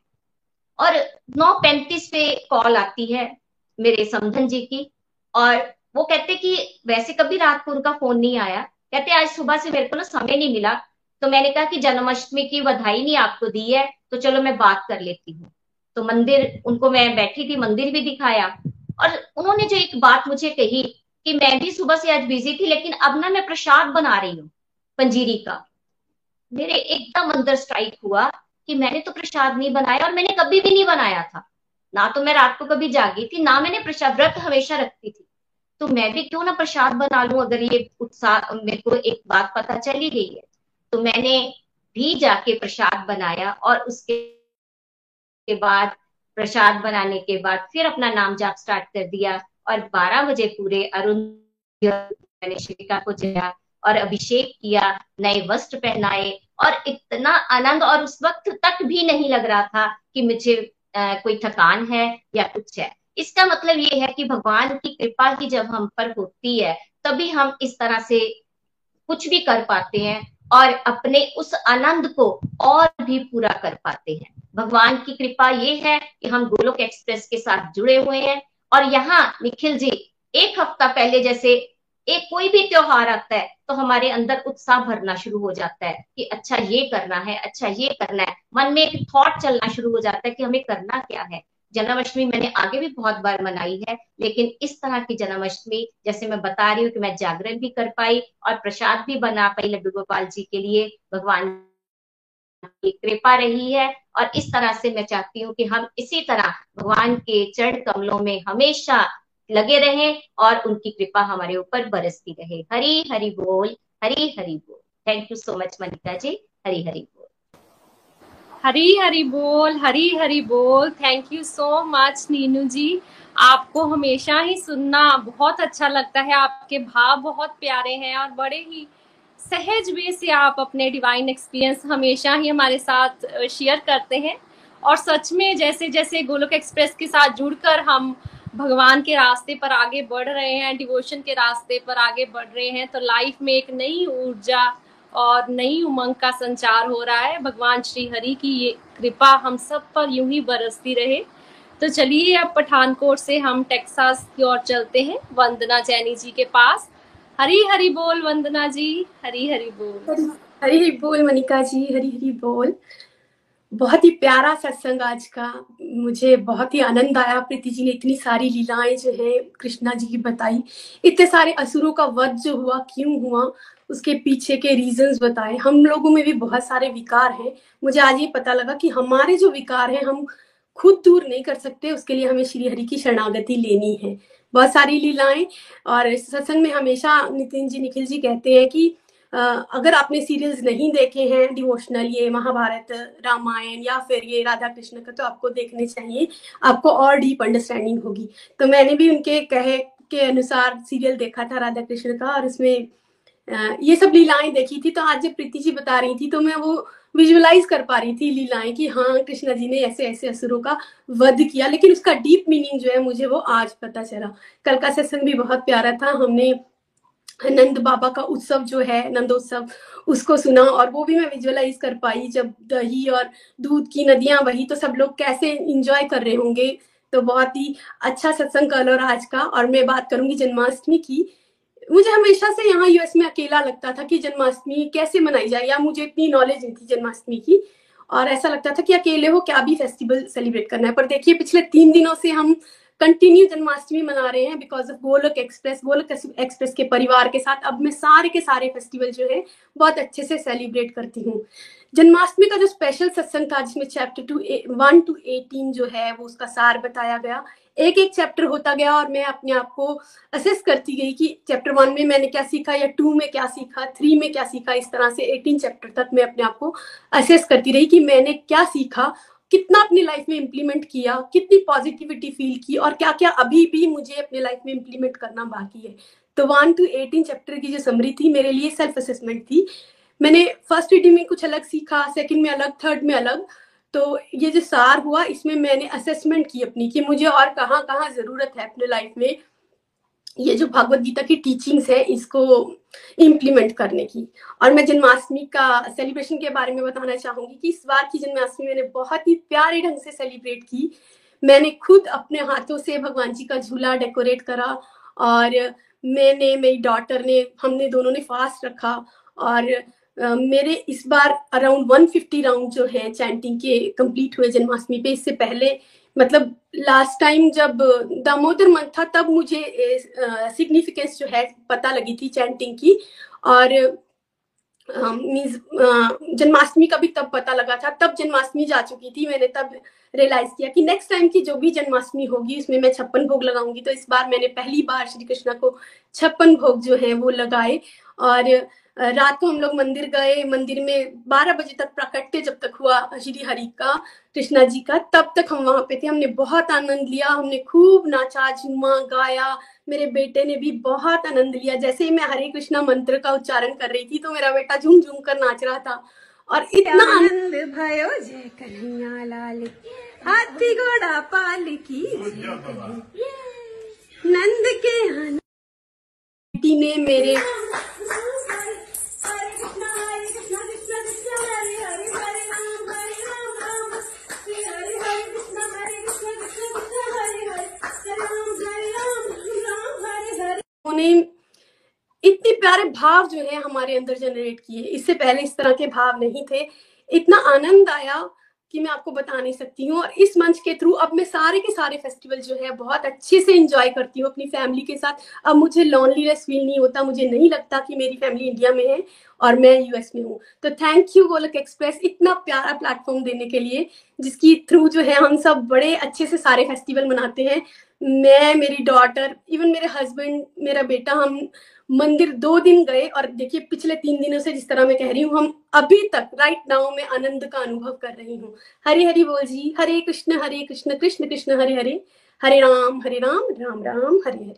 और नौ पैंतीस पे कॉल आती है मेरे समधन जी की। और वो कहते कि वैसे कभी रात को उनका फ़ोन नहीं आया। कहते, आज सुबह से मेरे को ना समय नहीं मिला। तो मैंने कहा कि जन्माष्टमी की बधाई नहीं आपको दी है तो चलो मैं बात कर लेती हूँ। तो मंदिर, उनको मैं बैठी थी, मंदिर भी दिखाया। और उन्होंने जो एक बात मुझे कही कि मैं भी सुबह से आज बिज़ी थी, लेकिन अब ना मैं प्रसाद बना रही हूँ, पंजीरी का। मेरे एकदम अंदर स्ट्राइक हुआ। कि मैंने तो प्रसाद नहीं बनाया और मैंने कभी भी नहीं बनाया था। ना तो मैं रात को कभी जागी थी, ना मैंने प्रसाद, व्रत हमेशा रखती थी। तो मैं भी क्यों ना प्रसाद बना लू अगर ये उत्साह मेरे को एक बात पता चली गई है? तो मैंने भी जाके प्रसाद बनाया और उसके के बाद, प्रसाद बनाने के बाद फिर अपना नाम जाप स्टार्ट कर दिया और 12 बजे पूरे अरुण मैंने शिविका को जया और अभिषेक किया, नए वस्त्र पहनाए और इतना आनंद और उस वक्त तक भी नहीं लग रहा था कि मुझे कोई थकान है या कुछ है। इसका मतलब ये है कि भगवान की कृपा ही जब हम पर होती है, तभी हम इस तरह से कुछ भी कर पाते हैं और अपने उस आनंद को और भी पूरा कर पाते हैं। भगवान की कृपा ये है कि हम गोलोक एक्सप्रेस के साथ जुड़े हुए हैं। और यहाँ निखिल जी, एक हफ़्ता पहले जैसे एक कोई भी त्योहार आता है तो हमारे अंदर उत्साह भरना शुरू हो जाता है कि अच्छा ये करना है अच्छा ये करना है। मन में एक थॉट चलना शुरू हो जाता है कि हमें करना क्या है। जन्माष्टमी मैंने आगे भी बहुत बार मनाई है, लेकिन इस तरह की जन्माष्टमी, जैसे मैं बता रही हूँ कि मैं जागरण भी कर पाई और प्रसाद भी बना पाई लड्डू गोपाल जी के लिए। भगवान की कृपा रही है और इस तरह से मैं चाहती हूँ कि हम इसी तरह भगवान के चरण कमलों में हमेशा लगे रहे और उनकी कृपा हमारे ऊपर बरसती रहे। हरी, हरि बोल, हरी, हरि बोल। Thank you so much Manika ji Hari, Hari बोल। हरी हरी बोल, हरी हरी बोल। Thank you so much Neenu ji. आपको हमेशा ही सुनना बहुत अच्छा लगता है। आपके भाव बहुत प्यारे हैं और बड़े ही सहज वे से आप अपने डिवाइन एक्सपीरियंस हमेशा ही हमारे साथ शेयर करते हैं। और सच में जैसे जैसे गोलोक एक्सप्रेस के साथ जुड़कर हम भगवान के रास्ते पर आगे बढ़ रहे हैं डिवोशन के रास्ते पर आगे बढ़ रहे हैं तो लाइफ में एक नई ऊर्जा और नई उमंग का संचार हो रहा है। भगवान श्री हरि की ये कृपा हम सब पर यूँ ही बरसती रहे। तो चलिए अब पठानकोट से हम टेक्सास की ओर चलते हैं, वंदना जैनी जी के पास। हरी हरी बोल वंदना जी, हरी हरी बोल। हरी हरी बोल मनिका जी, हरी हरी बोल। बहुत ही प्यारा सत्संग आज का। मुझे बहुत ही आनंद आया। प्रीति जी ने इतनी सारी लीलाएँ जो है, कृष्णा जी की बताई। इतने सारे असुरों का वध जो हुआ, क्यों हुआ, उसके पीछे के रीजंस बताए। हम लोगों में भी बहुत सारे विकार हैं। मुझे आज ये पता लगा कि हमारे जो विकार हैं, हम खुद दूर नहीं कर सकते। उसके लिए हमें श्री हरि की शरणागति लेनी है। बहुत सारी लीलाएँ और सत्संग में हमेशा नितिन जी, निखिल जी कहते हैं कि अगर आपने सीरियल्स नहीं देखे हैं, डिवोशनल, ये महाभारत, रामायण या फिर ये राधा कृष्ण का तो आपको देखने चाहिए। आपको और डीप अंडरस्टैंडिंग होगी। तो मैंने भी उनके कहे के अनुसार सीरियल देखा था राधा कृष्ण का और उसमें ये सब लीलाएँ देखी थी। तो आज जब प्रीति जी बता रही थी तो मैं वो विजुअलाइज कर पा रही थी लीलाएँ कि हाँ कृष्णा जी ने ऐसे ऐसे असुरों का वध किया। लेकिन उसका डीप मीनिंग जो है, मुझे वो आज पता चला। कल का सेशन भी बहुत प्यारा था। हमने नंद बाबा का उत्सव जो है, नंदोत्सव, उसको सुना और वो भी मैं विजुअलाइज कर पाई जब दही और दूध की नदियाँ वही तो सब लोग कैसे इंजॉय कर रहे होंगे। तो बहुत ही अच्छा सत्संग कल और आज का और मैं बात करूँगी जन्माष्टमी की। मुझे हमेशा से यहाँ यूएस में अकेला लगता था कि जन्माष्टमी कैसे मनाई जाए या मुझे इतनी नॉलेज नहीं थी जन्माष्टमी की और ऐसा लगता था कि अकेले हो, क्या भी फेस्टिवल सेलिब्रेट करना है। पर देखिए, पिछले तीन दिनों से हम कंटिन्यू जन्माष्टमी मना रहे हैं because of Golok express Golok express के परिवार के साथ अब मैं सारे के सारे फेस्टिवल जो है, बहुत अच्छे से सेलिब्रेट करती हूँ। जन्माष्टमी का जो स्पेशल सत्संग था, जिसमें chapter two one to eighteen जो है, वो उसका सार बताया गया। एक एक चैप्टर होता गया और मैं अपने आप को असेस करती गई कि चैप्टर वन में मैंने क्या सीखा या टू में क्या सीखा थ्री में क्या सीखा, इस तरह से एटीन चैप्टर तक मैं अपने आप को असेस करती रही कि मैंने क्या सीखा। कितना अपनी लाइफ में इम्प्लीमेंट किया, कितनी पॉजिटिविटी फील की और क्या क्या अभी भी मुझे अपने लाइफ में इम्प्लीमेंट करना बाकी है। तो वन टू एटीन चैप्टर की जो समरी थी, मेरे लिए सेल्फ असेसमेंट थी। मैंने फ़र्स्ट रीडिंग में कुछ अलग सीखा सेकंड में अलग थर्ड में अलग। तो ये जो सार हुआ, इसमें मैंने असेसमेंट की अपनी कि मुझे और कहाँ कहाँ ज़रूरत है अपने लाइफ में। ये जो भगवत गीता की टीचिंग्स है, इसको इम्प्लीमेंट करने की। और मैं जन्माष्टमी का सेलिब्रेशन के बारे में बताना चाहूँगी कि इस बार की जन्माष्टमी मैंने बहुत ही प्यारे ढंग से सेलिब्रेट की। मैंने खुद अपने हाथों से भगवान जी का झूला डेकोरेट करा और मैंने, मेरी डॉटर ने, हमने दोनों ने फास्ट रखा और मेरे इस बार अराउंड 150 राउंड जो है चैंटिंग के कंप्लीट हुए जन्माष्टमी पे, इससे पहले मतलब लास्ट टाइम जब दामोदर मंथ था, तब मुझे सिग्निफिकेंस जो है पता लगी थी चैंटिंग की। और मीन्स जन्माष्टमी का भी तब पता लगा था। तब जन्माष्टमी जा चुकी थी। मैंने तब रियलाइज़ किया कि नेक्स्ट टाइम की जो भी जन्माष्टमी होगी, उसमें मैं छप्पन भोग लगाऊँगी। तो इस बार मैंने पहली बार श्री कृष्णा को छप्पन भोग जो है वो लगाए। और रात को हम लोग मंदिर गए मंदिर में बारह बजे तक प्राकट्य जब तक हुआ श्री हरि का कृष्णा जी का तब तक हम वहाँ पे थे। हमने बहुत आनंद लिया हमने खूब नाचा झूमा गाया। मेरे बेटे ने भी बहुत आनंद लिया। जैसे ही मैं हरे कृष्णा मंत्र का उच्चारण कर रही थी तो मेरा बेटा झूम झूम कर नाच रहा था। और इतना आनंद भयो जय कन्हैया लाल हाथी घोड़ा पाल की नंद के ने मेरे इतने प्यारे भाव जो है हमारे अंदर जनरेट किए। इससे पहले इस तरह के भाव नहीं थे। इतना आनंद आया कि मैं आपको बता नहीं सकती हूँ। और इस मंच के थ्रू अब मैं सारे के सारे फेस्टिवल जो है, बहुत अच्छे से इंजॉय करती हूँ अपनी फैमिली के साथ। अब मुझे लॉनलीनेस फील नहीं होता, मुझे नहीं लगता कि मेरी फैमिली इंडिया में है और मैं यूएस में हूँ। तो थैंक यू गोलक एक्सप्रेस इतना प्यारा प्लेटफॉर्म देने के लिए, जिसकी थ्रू जो है हम सब बड़े अच्छे से सारे फेस्टिवल मनाते हैं। मैं, मेरी डॉटर इवन मेरे हस्बैंड मेरा बेटा, हम मंदिर दो दिन गए और देखिए, पिछले तीन दिनों से जिस तरह मैं कह रही हूँ, हम अभी तक राइट नाउ में आनंद का अनुभव कर रही हूँ। हरे हरि बोल जी, Hare Krishna Hare Krishna Krishna Krishna, Hare Hare Hare Ram Hare Ram Ram Ram, Hare Hare.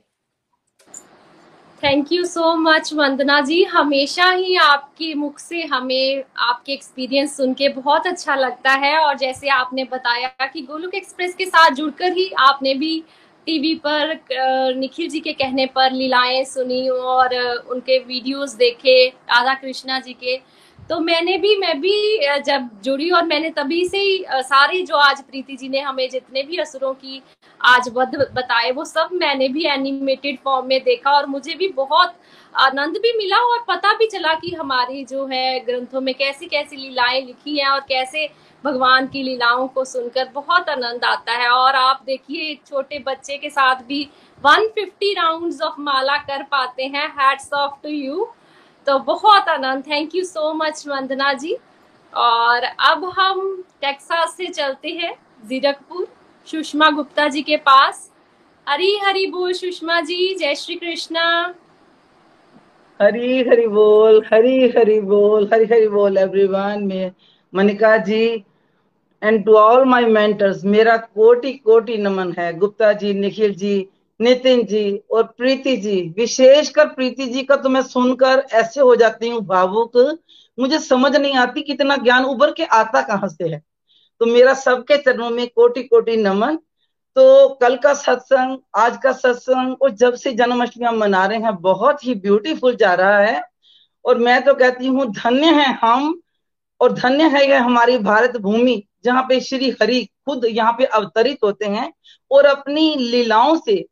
Thank you so much Vandana ji. हमेशा ही आपके मुख से हमें आपके एक्सपीरियंस सुन के बहुत अच्छा लगता है। और जैसे आपने बताया कि गोलुक एक्सप्रेस के साथ जुड़कर ही आपने भी टीवी पर निखिल जी के कहने पर लीलाएँ सुनी और उनके वीडियोस देखे, राधा कृष्णा जी के। तो मैंने भी, मैं भी जब जुड़ी और मैंने तभी से ही सारे जो आज प्रीति जी ने हमें जितने भी असुरों की आज बद बताए, वो सब मैंने भी एनिमेटेड फॉर्म में देखा और मुझे भी बहुत आनंद भी मिला और पता भी चला कि हमारी जो है ग्रंथों में कैसी कैसी लीलाएँ लिखी हैं और कैसे भगवान की लीलाओं को सुनकर बहुत आनंद आता है। और आप देखिए, एक छोटे बच्चे के साथ भी 150 राउंड्स ऑफ़ माला कर पाते हैं। हैट्स ऑफ़ टू यू तो बहुत आनंद। Thank you so much Vandana ji. और अब हम टेक्सास से चलते हैं, जीरकपुर, सुषमा गुप्ता जी के पास। हरी हरी बोल, सुषमा जी। जय श्री कृष्णा। हरी हरी बोल, हरी हरी बोल, हरी हरी बोल एवरीवन में Manika ji and to all my mentors मेरा कोटि कोटि नमन है। गुप्ता जी, निखिल जी, नितिन जी और प्रीति जी। विशेषकर प्रीति जी का तो मैं सुनकर ऐसे हो जाती हूँ, भावुक। मुझे समझ नहीं आती कितना ज्ञान उभर के आता कहाँ से है। तो मेरा सबके चरणों में कोटि कोटि नमन। तो कल का सत्संग, आज का सत्संग और जब से जन्माष्टमी हम मना रहे हैं, बहुत ही ब्यूटीफुल जा रहा है। और मैं तो कहती हूँ, धन्य है हम और धन्य है यह हमारी भारत भूमि। जहाँ पे श्री हरि खुद यहाँ पे अवतरित होते हैं और अपनी लीलाओं से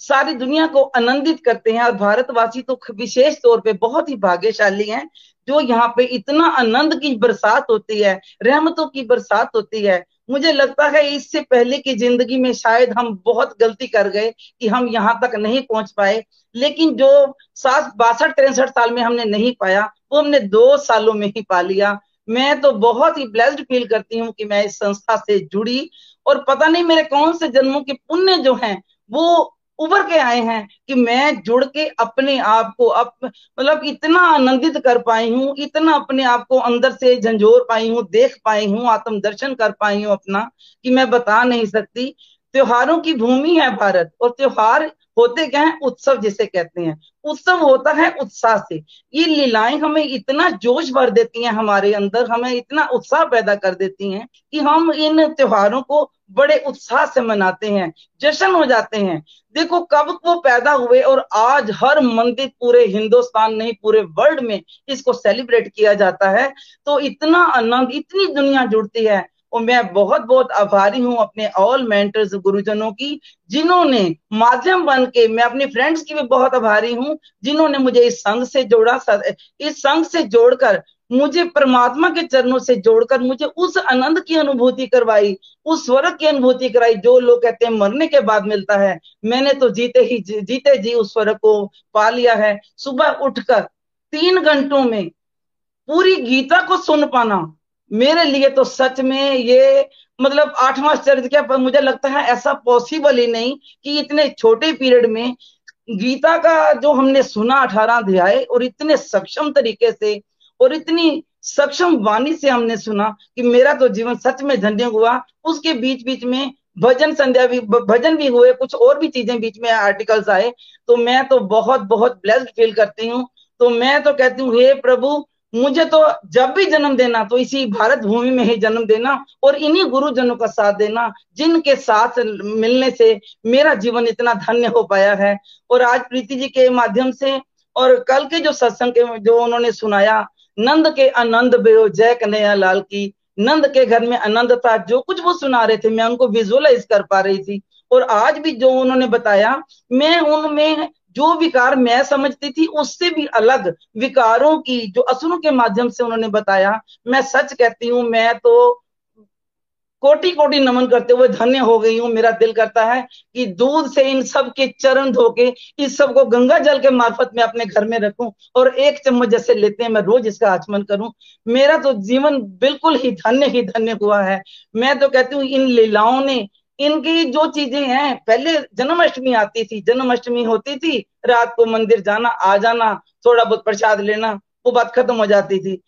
सारी दुनिया को आनंदित करते हैं और भारतवासी तो विशेष तौर पे बहुत ही भाग्यशाली हैं, जो यहाँ पे इतना आनंद की बरसात होती है, रहमतों की बरसात होती है। मुझे लगता है इससे पहले की ज़िंदगी में शायद हम बहुत गलती कर गए कि हम यहाँ तक नहीं पहुँच पाए, लेकिन जो सात बासठ, तिरसठ साल में हमने नहीं पाया, वो हमने दो सालों में ही पा लिया। मैं तो बहुत ही ब्लेस्ड फील करती हूँ कि मैं इस संस्था से जुड़ी और पता नहीं मेरे कौन से जन्मों के पुण्य जो हैं, वो उभर के आए हैं कि मैं जुड़ के अपने आप को अप मतलब इतना आनंदित कर पाई हूँ, इतना अपने आप को अंदर से झंझोर पाई हूँ, देख पाई हूँ आत्म दर्शन कर पाई हूँ अपना कि मैं बता नहीं सकती। त्योहारों की भूमि है भारत और त्योहार होते क्या है? उत्सव जिसे कहते हैं। उत्सव होता है उत्साह से। ये लीलाएँ हमें इतना जोश भर देती हैं हमारे अंदर, हमें इतना उत्साह पैदा कर देती हैं कि हम इन त्योहारों को बड़े उत्साह से मनाते हैं, जश्न हो जाते हैं। देखो, कब वो पैदा हुए और आज हर मंदिर पूरे हिंदुस्तान नहीं, पूरे वर्ल्ड में इसको सेलिब्रेट किया जाता है तो इतना आनंद, इतनी दुनिया जुड़ती है। और मैं बहुत बहुत आभारी हूँ अपने ऑल मेंटर्स गुरुजनों की, जिन्होंने माध्यम बन के, मैं अपनी फ्रेंड्स की भी बहुत आभारी हूँ, जिन्होंने मुझे इस संघ से जोड़ा, इस संघ से जोड़कर, मुझे परमात्मा के चरणों से जोड़कर, मुझे उस आनंद की अनुभूति करवाई, उस स्वर्ग की अनुभूति कराई, जो लोग कहते हैं मरने के बाद मिलता है। मैंने तो जीते ही, जीते जी उस स्वर्ग को पा लिया है। सुबह उठकर तीन घंटों में पूरी गीता को सुन पाना मेरे लिए तो सच में ये मतलब आठवां चरित्र क्या, पर मुझे लगता है ऐसा पॉसिबल ही नहीं कि इतने छोटे पीरियड में गीता का जो हमने सुना अठारह अध्याय, और इतने सक्षम तरीके से, और इतनी सक्षम वाणी से हमने सुना कि मेरा तो जीवन सच में धन्य हुआ। उसके बीच बीच में भजन संध्या भी भजन भी हुए, कुछ और भी चीज़ें बीच में आर्टिकल्स आए। तो मैं तो बहुत बहुत ब्लेस्ड फील करती हूँ। तो मैं तो कहती हूँ, हे प्रभु मुझे तो जब भी जन्म देना तो इसी भारत भूमि में ही जन्म देना और इन्हीं गुरुजनों का साथ देना, जिनके साथ मिलने से मेरा जीवन इतना धन्य हो पाया है। और आज प्रीति जी के माध्यम से और कल के जो सत्संग के जो उन्होंने सुनाया, नंद के आनंद बेओ जय कन्हैया लाल की। नंद के घर में आनंद था, जो कुछ वो सुना रहे थे, मैं उनको विजुअलाइज कर पा रही थी। और आज भी जो उन्होंने बताया, मैं उनमें जो विकार मैं समझती थी, उससे भी अलग विकारों की, जो असुरों के माध्यम से उन्होंने बताया, मैं सच कहती हूँ, मैं तो कोटि कोटि नमन करते हुए धन्य हो गई हूँ। मेरा दिल करता है कि दूध से इन सब के चरण धोके, इस सबको गंगा जल के मार्फत में अपने घर में रखूँ और एक चम्मच जैसे लेते हैं, मैं रोज इसका आचमन करूँ। मेरा तो जीवन बिल्कुल ही धन्य ही धन्य हुआ है। मैं तो कहती हूँ, इन लीलाओं ने इनकी जो चीज़ें हैं, पहले जन्माष्टमी आती थी, जन्माष्टमी होती थी, रात को मंदिर जाना, आ जाना, थोड़ा बहुत प्रसाद लेना, वो बात खत्म हो जाती थी।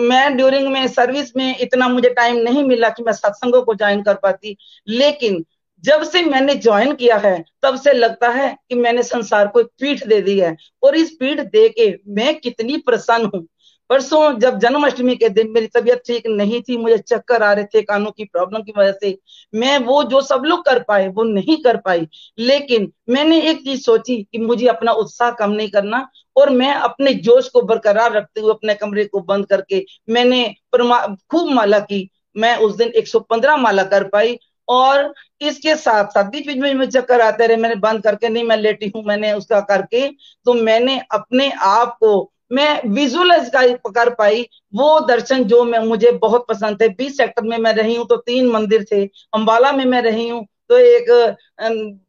मैं ड्यूरिंग में सर्विस में इतना मुझे टाइम नहीं मिला कि मैं सत्संगों को ज्वाइन कर पाती। लेकिन जब से मैंने ज्वाइन किया है, तब से लगता है कि मैंने संसार को एक पीठ दे दी है। और इस पीठ दे के मैं कितनी प्रसन्न हूँ। परसों जब जन्माष्टमी के दिन मेरी तबीयत ठीक नहीं थी, मुझे चक्कर आ रहे थे, कानों की प्रॉब्लम की वजह से। मैं वो जो सब लोग कर पाए, वो नहीं कर पाई। लेकिन मैंने एक चीज़ सोची कि मुझे अपना उत्साह कम नहीं करना और मैं अपने जोश को बरकरार रखते हुए अपने कमरे को बंद करके मैंने खूब माला की। मैं उस दिन 115 माला कर पाई और इसके साथ साथ बीच बीच में चक्कर आते रहे। मैंने बंद करके नहीं, मैं लेटी हूँ, मैंने उसका करके। तो मैंने अपने आप को मैं विजुअलाइज कर पाई, वो दर्शन जो मैं, मुझे बहुत पसंद थे। बीस सेक्टर में मैं रही हूँ तो तीन मंदिर थे। अम्बाला में मैं रही हूँ तो एक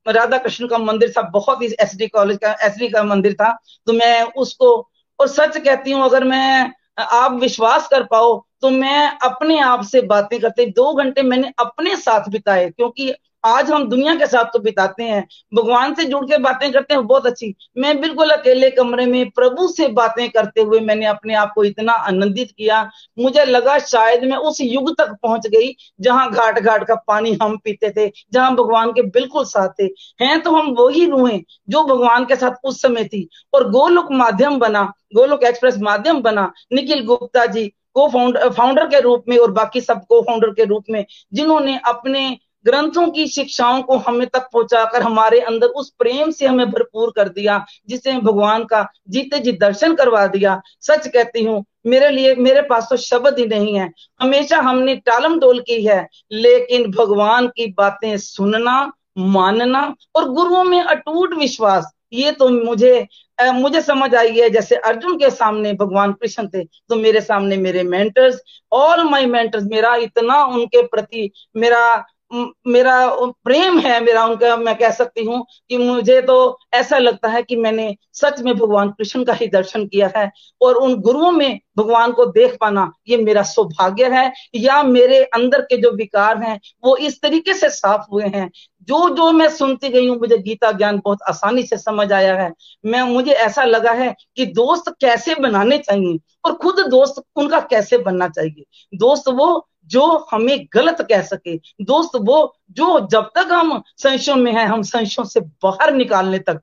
राधा कृष्ण का मंदिर था, बहुत ही एस डी कॉलेज का एस डी का मंदिर था। तो मैं उसको, और सच कहती हूँ, अगर मैं, आप विश्वास कर पाओ तो मैं अपने आप से बातें करते, दो घंटे मैंने अपने साथ बिताए, क्योंकि आज हम दुनिया के साथ तो बिताते हैं। भगवान से जुड़ के बातें करते हैं, बहुत अच्छी। मैं बिल्कुल अकेले कमरे में प्रभु से बातें करते हुए मैंने अपने आप को इतना आनंदित किया। मुझे लगा शायद मैं उस युग तक पहुँच गई, जहाँ घाट घाट का पानी हम पीते थे, जहाँ भगवान के बिल्कुल साथ थे। हैं तो हम वही रूहें जो भगवान के साथ उस समय थी। और गोलोक माध्यम बना, गोलोक एक्सप्रेस माध्यम बना, निखिल गुप्ता जी, को फाउंडर फाउंडर के रूप में और बाकी सबको फाउंडर के रूप में, जिन्होंने अपने ग्रंथों की शिक्षाओं को हमें तक पहुंचाकर हमारे अंदर उस प्रेम से हमें भरपूर कर दिया, जिसे भगवान का जीते जी दर्शन करवा दिया। सच कहती हूँ, मेरे लिए, मेरे पास तो शब्द ही नहीं है। हमेशा हमने टालम टोल की है, लेकिन भगवान की बातें सुनना, मानना और गुरुओं में अटूट विश्वास, ये तो मुझे मुझे समझ आई है। जैसे अर्जुन के सामने भगवान कृष्ण थे तो मेरे सामने मेरे मेंटर्स ऑल माय मेंटर्स मेरा इतना उनके प्रति, मेरा मेरा प्रेम है, मेरा उनका, मैं कह सकती हूँ कि मुझे तो ऐसा लगता है कि मैंने सच में भगवान कृष्ण का ही दर्शन किया है और उन गुरुओं में भगवान को देख पाना ये मेरा सौभाग्य है। या मेरे अंदर के जो विकार हैं, वो इस तरीके से साफ़ हुए हैं। जो जो मैं सुनती गई हूँ, मुझे गीता ज्ञान बहुत आसानी से समझ आया है। मैं, मुझे ऐसा लगा है कि दोस्त कैसे बनाने चाहिए और खुद दोस्त उनका कैसे बनना चाहिए? दोस्त वो जो हमें गलत कह सके। दोस्त, वो, जो जब तक हम संशयों में है, हम संशयों से बाहर निकालने तक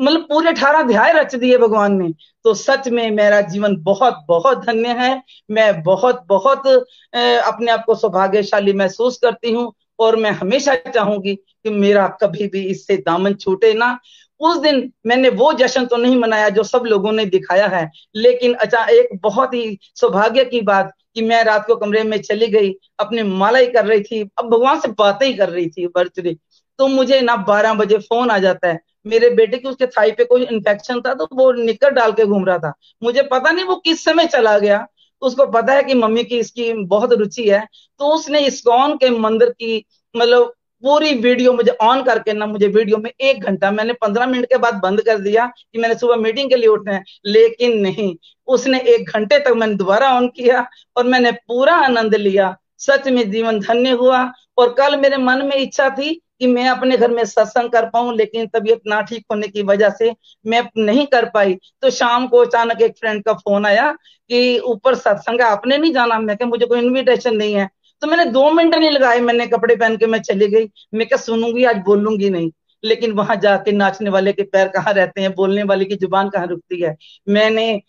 मतलब पूरे अठारह अध्याय रच दिए भगवान ने। तो सच में मेरा जीवन बहुत बहुत धन्य है। मैं बहुत बहुत अपने आप को सौभाग्यशाली महसूस करती हूँ और मैं हमेशा चाहूँगी कि मेरा कभी भी इससे दामन छूटे ना। उस दिन मैंने वो जश्न तो नहीं मनाया जो सब लोगों ने दिखाया है। लेकिन अच्छा एक बहुत ही सौभाग्य की बात कि मैं रात को कमरे में चली गई, अपनी ही कर रही थी, अब भगवान से बातें ही कर रही थी बर्थडे तो मुझे ना बारह बजे फ़ोन आ जाता है। मेरे बेटे की उसके थाई पे कोई इन्फेक्शन था तो वो निकर डाल के घूम रहा था। मुझे पता नहीं वो किस समय चला गया। उसको पता है कि मम्मी की इसकी बहुत रुचि है। तो उसने इस्कॉन के मंदिर की मतलब पूरी वीडियो मुझे ऑन करके ना मुझे वीडियो में एक घंटा मैंने पंद्रह मिनट के बाद बंद कर दिया कि मैंने सुबह मीटिंग के लिए उठना है। लेकिन नहीं, उसने एक घंटे तक मैंने दोबारा ऑन किया और मैंने पूरा आनंद लिया। सच में जीवन धन्य हुआ और कल मेरे मन में इच्छा थी कि मैं अपने घर में सत्संग कर पाऊँ, लेकिन तबीयत ना ठीक होने की वजह से मैं नहीं कर पाई। तो शाम को अचानक एक फ्रेंड का फ़ोन आया कि ऊपर सत्संग आपने नहीं जाना? मैं मुझे कोई इनविटेशन नहीं है। तो मैंने दो मिनट नहीं लगाए, मैंने कपड़े पहन के मैं चली गई। मैं क्या सुनूँगी, आज बोलूँगी नहीं। लेकिन वहाँ जाके नाचने वाले के पैर कहाँ रहते हैं, बोलने वाले की ज़ुबान कहाँ रुकती है? मैंने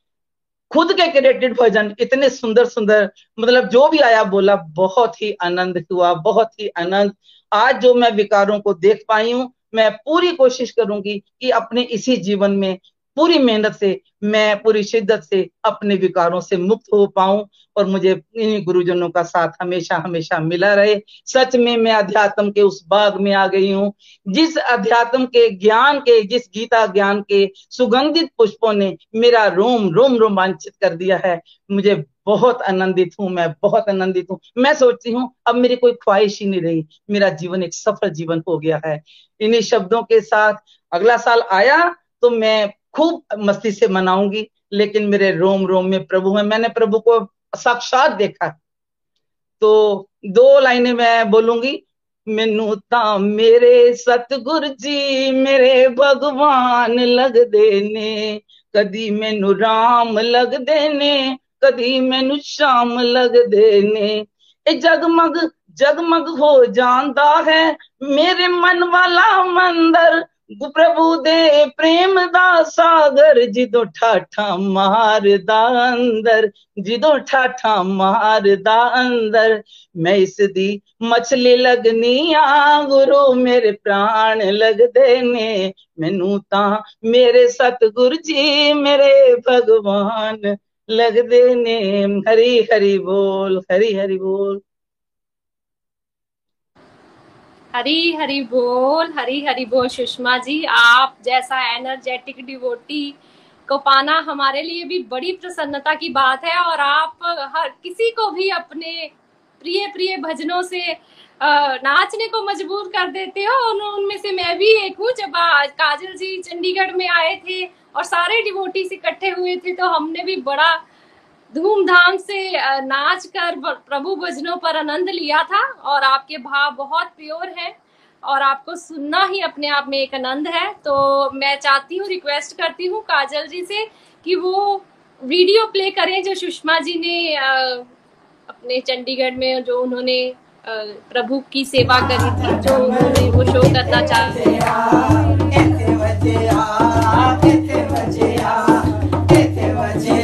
खुद के क्रिएटेड भजन इतने सुंदर सुंदर मतलब जो भी आया बोला, बहुत ही आनंद हुआ, बहुत ही आनंद। आज जो मैं विकारों को देख पाई हूँ, मैं पूरी कोशिश करूँगी कि अपने इसी जीवन में पूरी मेहनत से, मैं पूरी शिद्दत से अपने विकारों से मुक्त हो पाऊँ और मुझे इन गुरुजनों का साथ हमेशा हमेशा मिला रहे। सच में मैं अध्यात्म के उस बाग में आ गई हूँ, जिस अध्यात्म के ज्ञान के, जिस गीता ज्ञान के सुगंधित पुष्पों ने मेरा रोम रोम रोमांचित कर दिया है। मुझे बहुत आनंदित हूँ, मैं बहुत आनंदित हूँ। मैं सोचती हूँ, अब मेरी कोई ख्वाहिश ही नहीं रही। मेरा जीवन एक सफल जीवन हो गया है। इन्हीं शब्दों के साथ अगला साल आया तो मैं खूब मस्ती से मनाऊँगी, लेकिन मेरे रोम रोम में प्रभु है। मैंने प्रभु को साक्षात देखा तो दो लाइनें मैं बोलूँगी। मैनू ता मेरे सतगुरु जी, मेरे भगवान लग देने। कदी मैनू राम लग देने, कदी मैनू श्याम लग देने। ए जगमग जगमग हो जाता है। मेरे मन वाला मंदिर प्रभु दे प्रेम दा सागर, जिदो ठाठा मारदा अंदर, जिदो ठाठा मारदा अंदर। मैं इस दी मछली लगनी आ गुरु मेरे प्राण लगदे ने। मैनू ता मेरे सतगुरु जी, मेरे भगवान लगदे ने। हरी हरी बोल, हरी हरी बोल। हरी हरी बोल, हरी हरी बोल सुषमा जी, आप जैसा एनर्जेटिक डिवोटी को पाना हमारे लिए भी बड़ी प्रसन्नता की बात है और आप हर किसी को भी अपने प्रिय प्रिय भजनों से नाचने को मजबूर कर देते हो। उनमें से मैं भी एक हूँ। जब काजल जी चंडीगढ़ में आए थे और सारे डिवोटीज इकट्ठे हुए थे तो हमने भी बड़ा धूमधाम से नाच कर प्रभु भजनों पर आनंद लिया था और आपके भाव बहुत प्योर है और आपको सुनना ही अपने आप में एक आनंद है। तो मैं चाहती हूँ रिक्वेस्ट करती हूँ काजल जी से कि वो वीडियो प्ले करें जो सुषमा जी ने अपने चंडीगढ़ में जो उन्होंने प्रभु की सेवा करी थी, जो उन्होंने वो शो करना चाहते श्री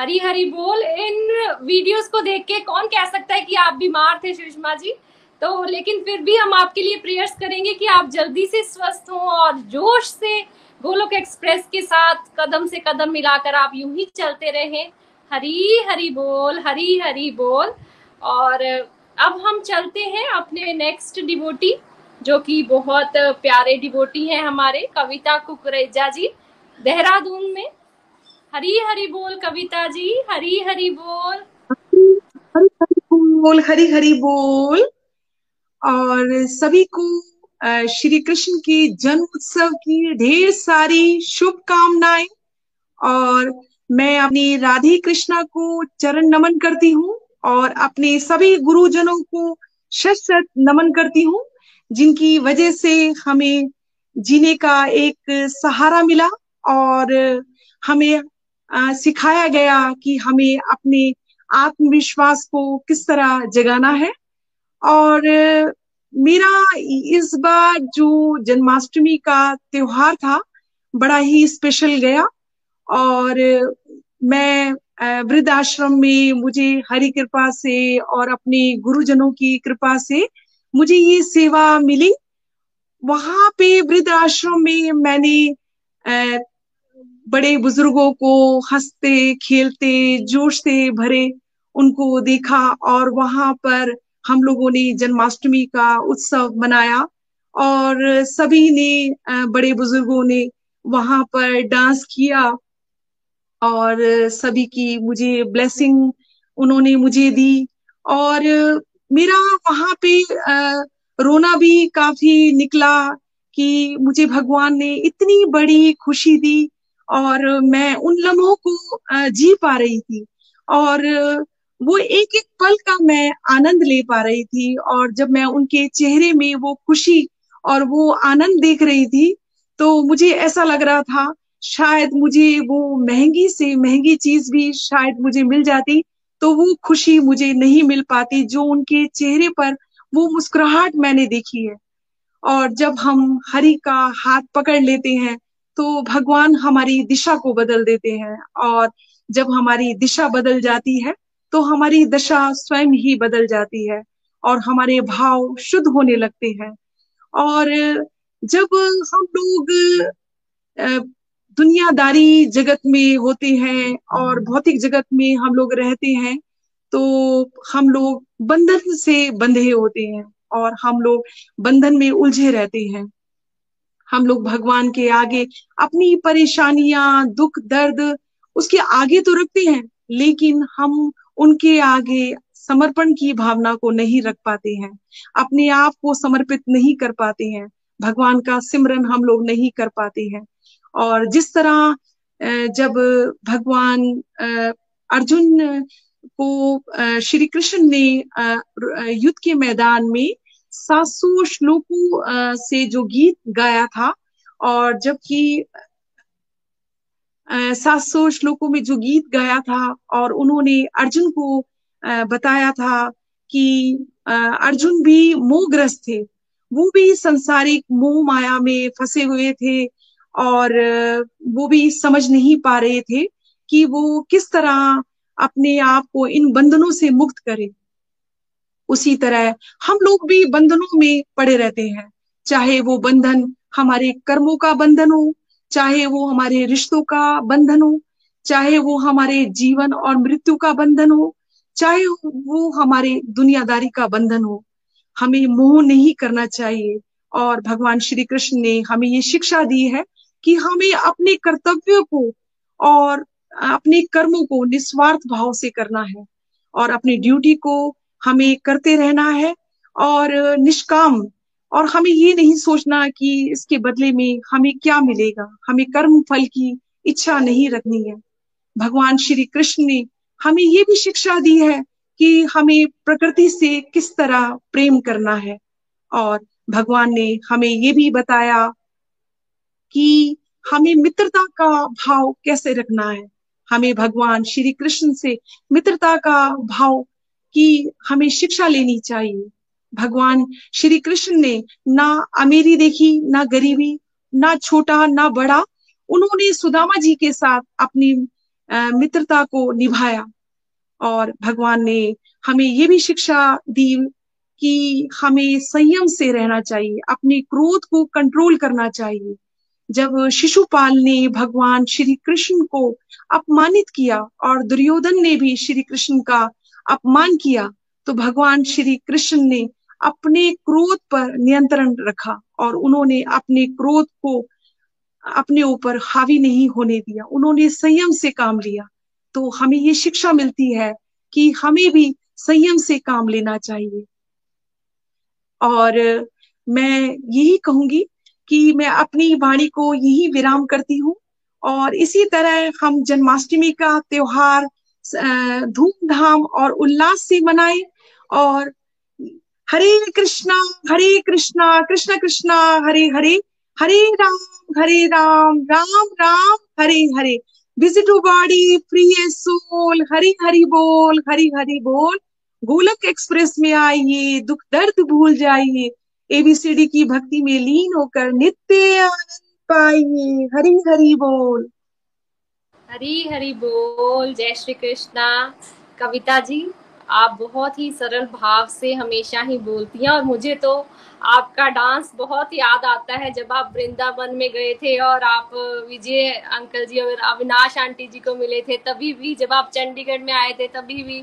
हरी हरी बोल। इन वीडियोस को देख के कौन कह सकता है कि आप बीमार थे, सुषमा जी? तो लेकिन फिर भी हम आपके लिए प्रेयर्स करेंगे कि आप जल्दी से स्वस्थ हों और जोश से गोलोक एक्सप्रेस के साथ कदम से कदम मिलाकर आप यूँ ही चलते रहें। हरी हरी बोल हरी हरी बोल। और अब हम चलते हैं अपने नेक्स्ट डिवोटी जो कि बहुत प्यारे डिवोटी हैं हमारे, कविता कुकरेजा जी, देहरादून में। हरी हरी बोल कविता जी, हरी हरी बोल। हरी हरी बोल, हरी हरी बोल। और सभी को श्री कृष्ण के जन्म उत्सव की ढेर सारी शुभकामनाएँ। और मैं अपनी राधे कृष्णा को चरण नमन करती हूँ और अपने सभी गुरुजनों को शत नमन करती हूँ, जिनकी वजह से हमें जीने का एक सहारा मिला। और हमें सिखाया गया कि हमें अपने आत्मविश्वास को किस तरह जगाना है। और मेरा इस बार जो जन्माष्टमी का त्योहार था, बड़ा ही स्पेशल गया। और मैं वृद्ध आश्रम में मुझे हरि कृपा से और अपने गुरुजनों की कृपा से मुझे ये सेवा मिली। वहाँ पे वृद्ध आश्रम में मैंने बड़े बुज़ुर्गों को हँसते, खेलते जोश से भरे उनको देखा और वहाँ पर हम लोगों ने जन्माष्टमी का उत्सव मनाया और सभी ने बड़े बुज़ुर्गों ने वहाँ पर डांस किया और सभी की मुझे ब्लेसिंग उन्होंने मुझे दी और मेरा वहाँ पे रोना भी काफ़ी निकला कि मुझे भगवान ने इतनी बड़ी खुशी दी और मैं उन लम्हों को जी पा रही थी। और वो एक एक पल का मैं आनंद ले पा रही थी और जब मैं उनके चेहरे में वो खुशी और वो आनंद देख रही थी तो मुझे ऐसा लग रहा था, शायद मुझे वो महँगी से महँगी चीज़ भी शायद मुझे मिल जाती तो वो खुशी मुझे नहीं मिल पाती जो उनके चेहरे पर वो मुस्कुराहट मैंने देखी है। और जब हम हरि का हाथ पकड़ लेते हैं तो भगवान हमारी दिशा को बदल देते हैं और जब हमारी दिशा बदल जाती है तो हमारी दशा स्वयं ही बदल जाती है और हमारे भाव शुद्ध होने लगते हैं। और जब हम लोग दुनियादारी जगत में होते हैं और भौतिक जगत में हम लोग रहते हैं तो हम लोग बंधन से बंधे होते हैं और हम लोग बंधन में उलझे रहते हैं। हम लोग भगवान के आगे अपनी परेशानियाँ, दुख, दर्द उसके आगे तो रखते हैं, लेकिन हम उनके आगे समर्पण की भावना को नहीं रख पाते हैं, अपने आप को समर्पित नहीं कर पाते हैं, भगवान का सिमरन हम लोग नहीं कर पाते हैं। और जिस तरह जब भगवान अर्जुन को श्री कृष्ण ने युद्ध के मैदान में सात सौ श्लोकों से जो गीत गाया था और जबकि सात सौ श्लोकों में जो गीत गाया था और उन्होंने अर्जुन को बताया था कि अर्जुन भी मोहग्रस्त थे। वो भी संसारिक मोह माया में फंसे हुए थे और वो भी समझ नहीं पा रहे थे कि वो किस तरह अपने आप को इन बंधनों से मुक्त करे। उसी तरह हम लोग भी बंधनों में पड़े रहते हैं। चाहे वो बंधन हमारे कर्मों का बंधन हो, चाहे वो हमारे रिश्तों का बंधन हो, चाहे वो हमारे जीवन और मृत्यु का बंधन हो, चाहे वो हमारे दुनियादारी का बंधन हो, हमें मोह नहीं करना चाहिए। और भगवान श्री कृष्ण ने हमें ये शिक्षा दी है कि हमें अपने कर्तव्य को और अपने कर्मों को निस्वार्थ भाव से करना है और अपनी ड्यूटी को हमें करते रहना है और निष्काम, और हमें ये नहीं सोचना कि इसके बदले में हमें क्या मिलेगा, हमें कर्म फल की इच्छा नहीं रखनी है। भगवान श्री कृष्ण ने हमें ये भी शिक्षा दी है कि हमें प्रकृति से किस तरह प्रेम करना है। और भगवान ने हमें ये भी बताया कि हमें मित्रता का भाव कैसे रखना है। हमें भगवान श्री कृष्ण से मित्रता का भाव की हमें शिक्षा लेनी चाहिए। भगवान श्री कृष्ण ने ना अमीरी देखी, ना गरीबी, ना छोटा, ना बड़ा, उन्होंने सुदामा जी के साथ अपनी मित्रता को निभाया। और भगवान ने हमें ये भी शिक्षा दी कि हमें संयम से रहना चाहिए, अपने क्रोध को कंट्रोल करना चाहिए। जब शिशुपाल ने भगवान श्री कृष्ण को अपमानित किया और दुर्योधन ने भी श्री कृष्ण का अपमान किया तो भगवान श्री कृष्ण ने अपने क्रोध पर नियंत्रण रखा और उन्होंने अपने क्रोध को अपने ऊपर हावी नहीं होने दिया। उन्होंने संयम से काम लिया। तो हमें ये शिक्षा मिलती है कि हमें भी संयम से काम लेना चाहिए। और मैं यही कहूँगी कि मैं अपनी वाणी को यही विराम करती हूँ और इसी तरह हम जन्माष्टमी का त्योहार धूमधाम और उल्लास से मनाए और Hare Krishna Hare Krishna, Krishna Krishna, Hare Hare Hare Ram Hare Ram Ram Ram, Hare Hare. Visit body free soul Hari Hari बोल, हरी हरी बोल। गोलक एक्सप्रेस में आइए, दुख दर्द भूल जाइए। एबीसीडी की भक्ति में लीन होकर नित्य आनंद पाइए, हरी हरी बोल। हरी हरी बोल, जय श्री कृष्णा। कविता जी, आप बहुत ही सरल भाव से हमेशा ही बोलती हैं और मुझे तो आपका डांस बहुत याद आता है जब आप वृंदावन में गए थे और आप विजय अंकल जी और अविनाश आंटी जी को मिले थे, तभी भी जब आप चंडीगढ़ में आए थे, तभी भी।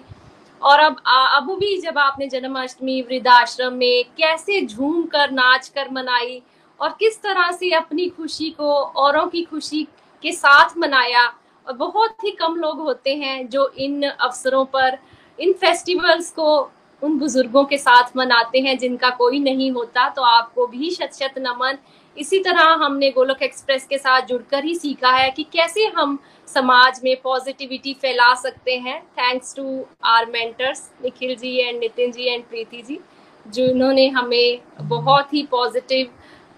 और अब अब भी जब आपने जन्माष्टमी, वृद्धाश्रम में कैसे झूम कर, नाच कर मनाई और किस तरह से अपनी खुशी को, औरों की खुशी के साथ मनाया बहुत ही कम लोग होते हैं जो इन अवसरों पर, इन फेस्टिवल्स को उन बुज़ुर्गों के साथ मनाते हैं जिनका कोई नहीं होता तो आपको भी शत शत नमन। इसी तरह हमने गोलोक एक्सप्रेस के साथ जुड़कर ही सीखा है कि कैसे हम समाज में पॉजिटिविटी फैला सकते हैं। Thanks to our mentors Nikhil ji and Nitin ji and Preeti ji, जिन्होंने हमें बहुत ही पॉजिटिव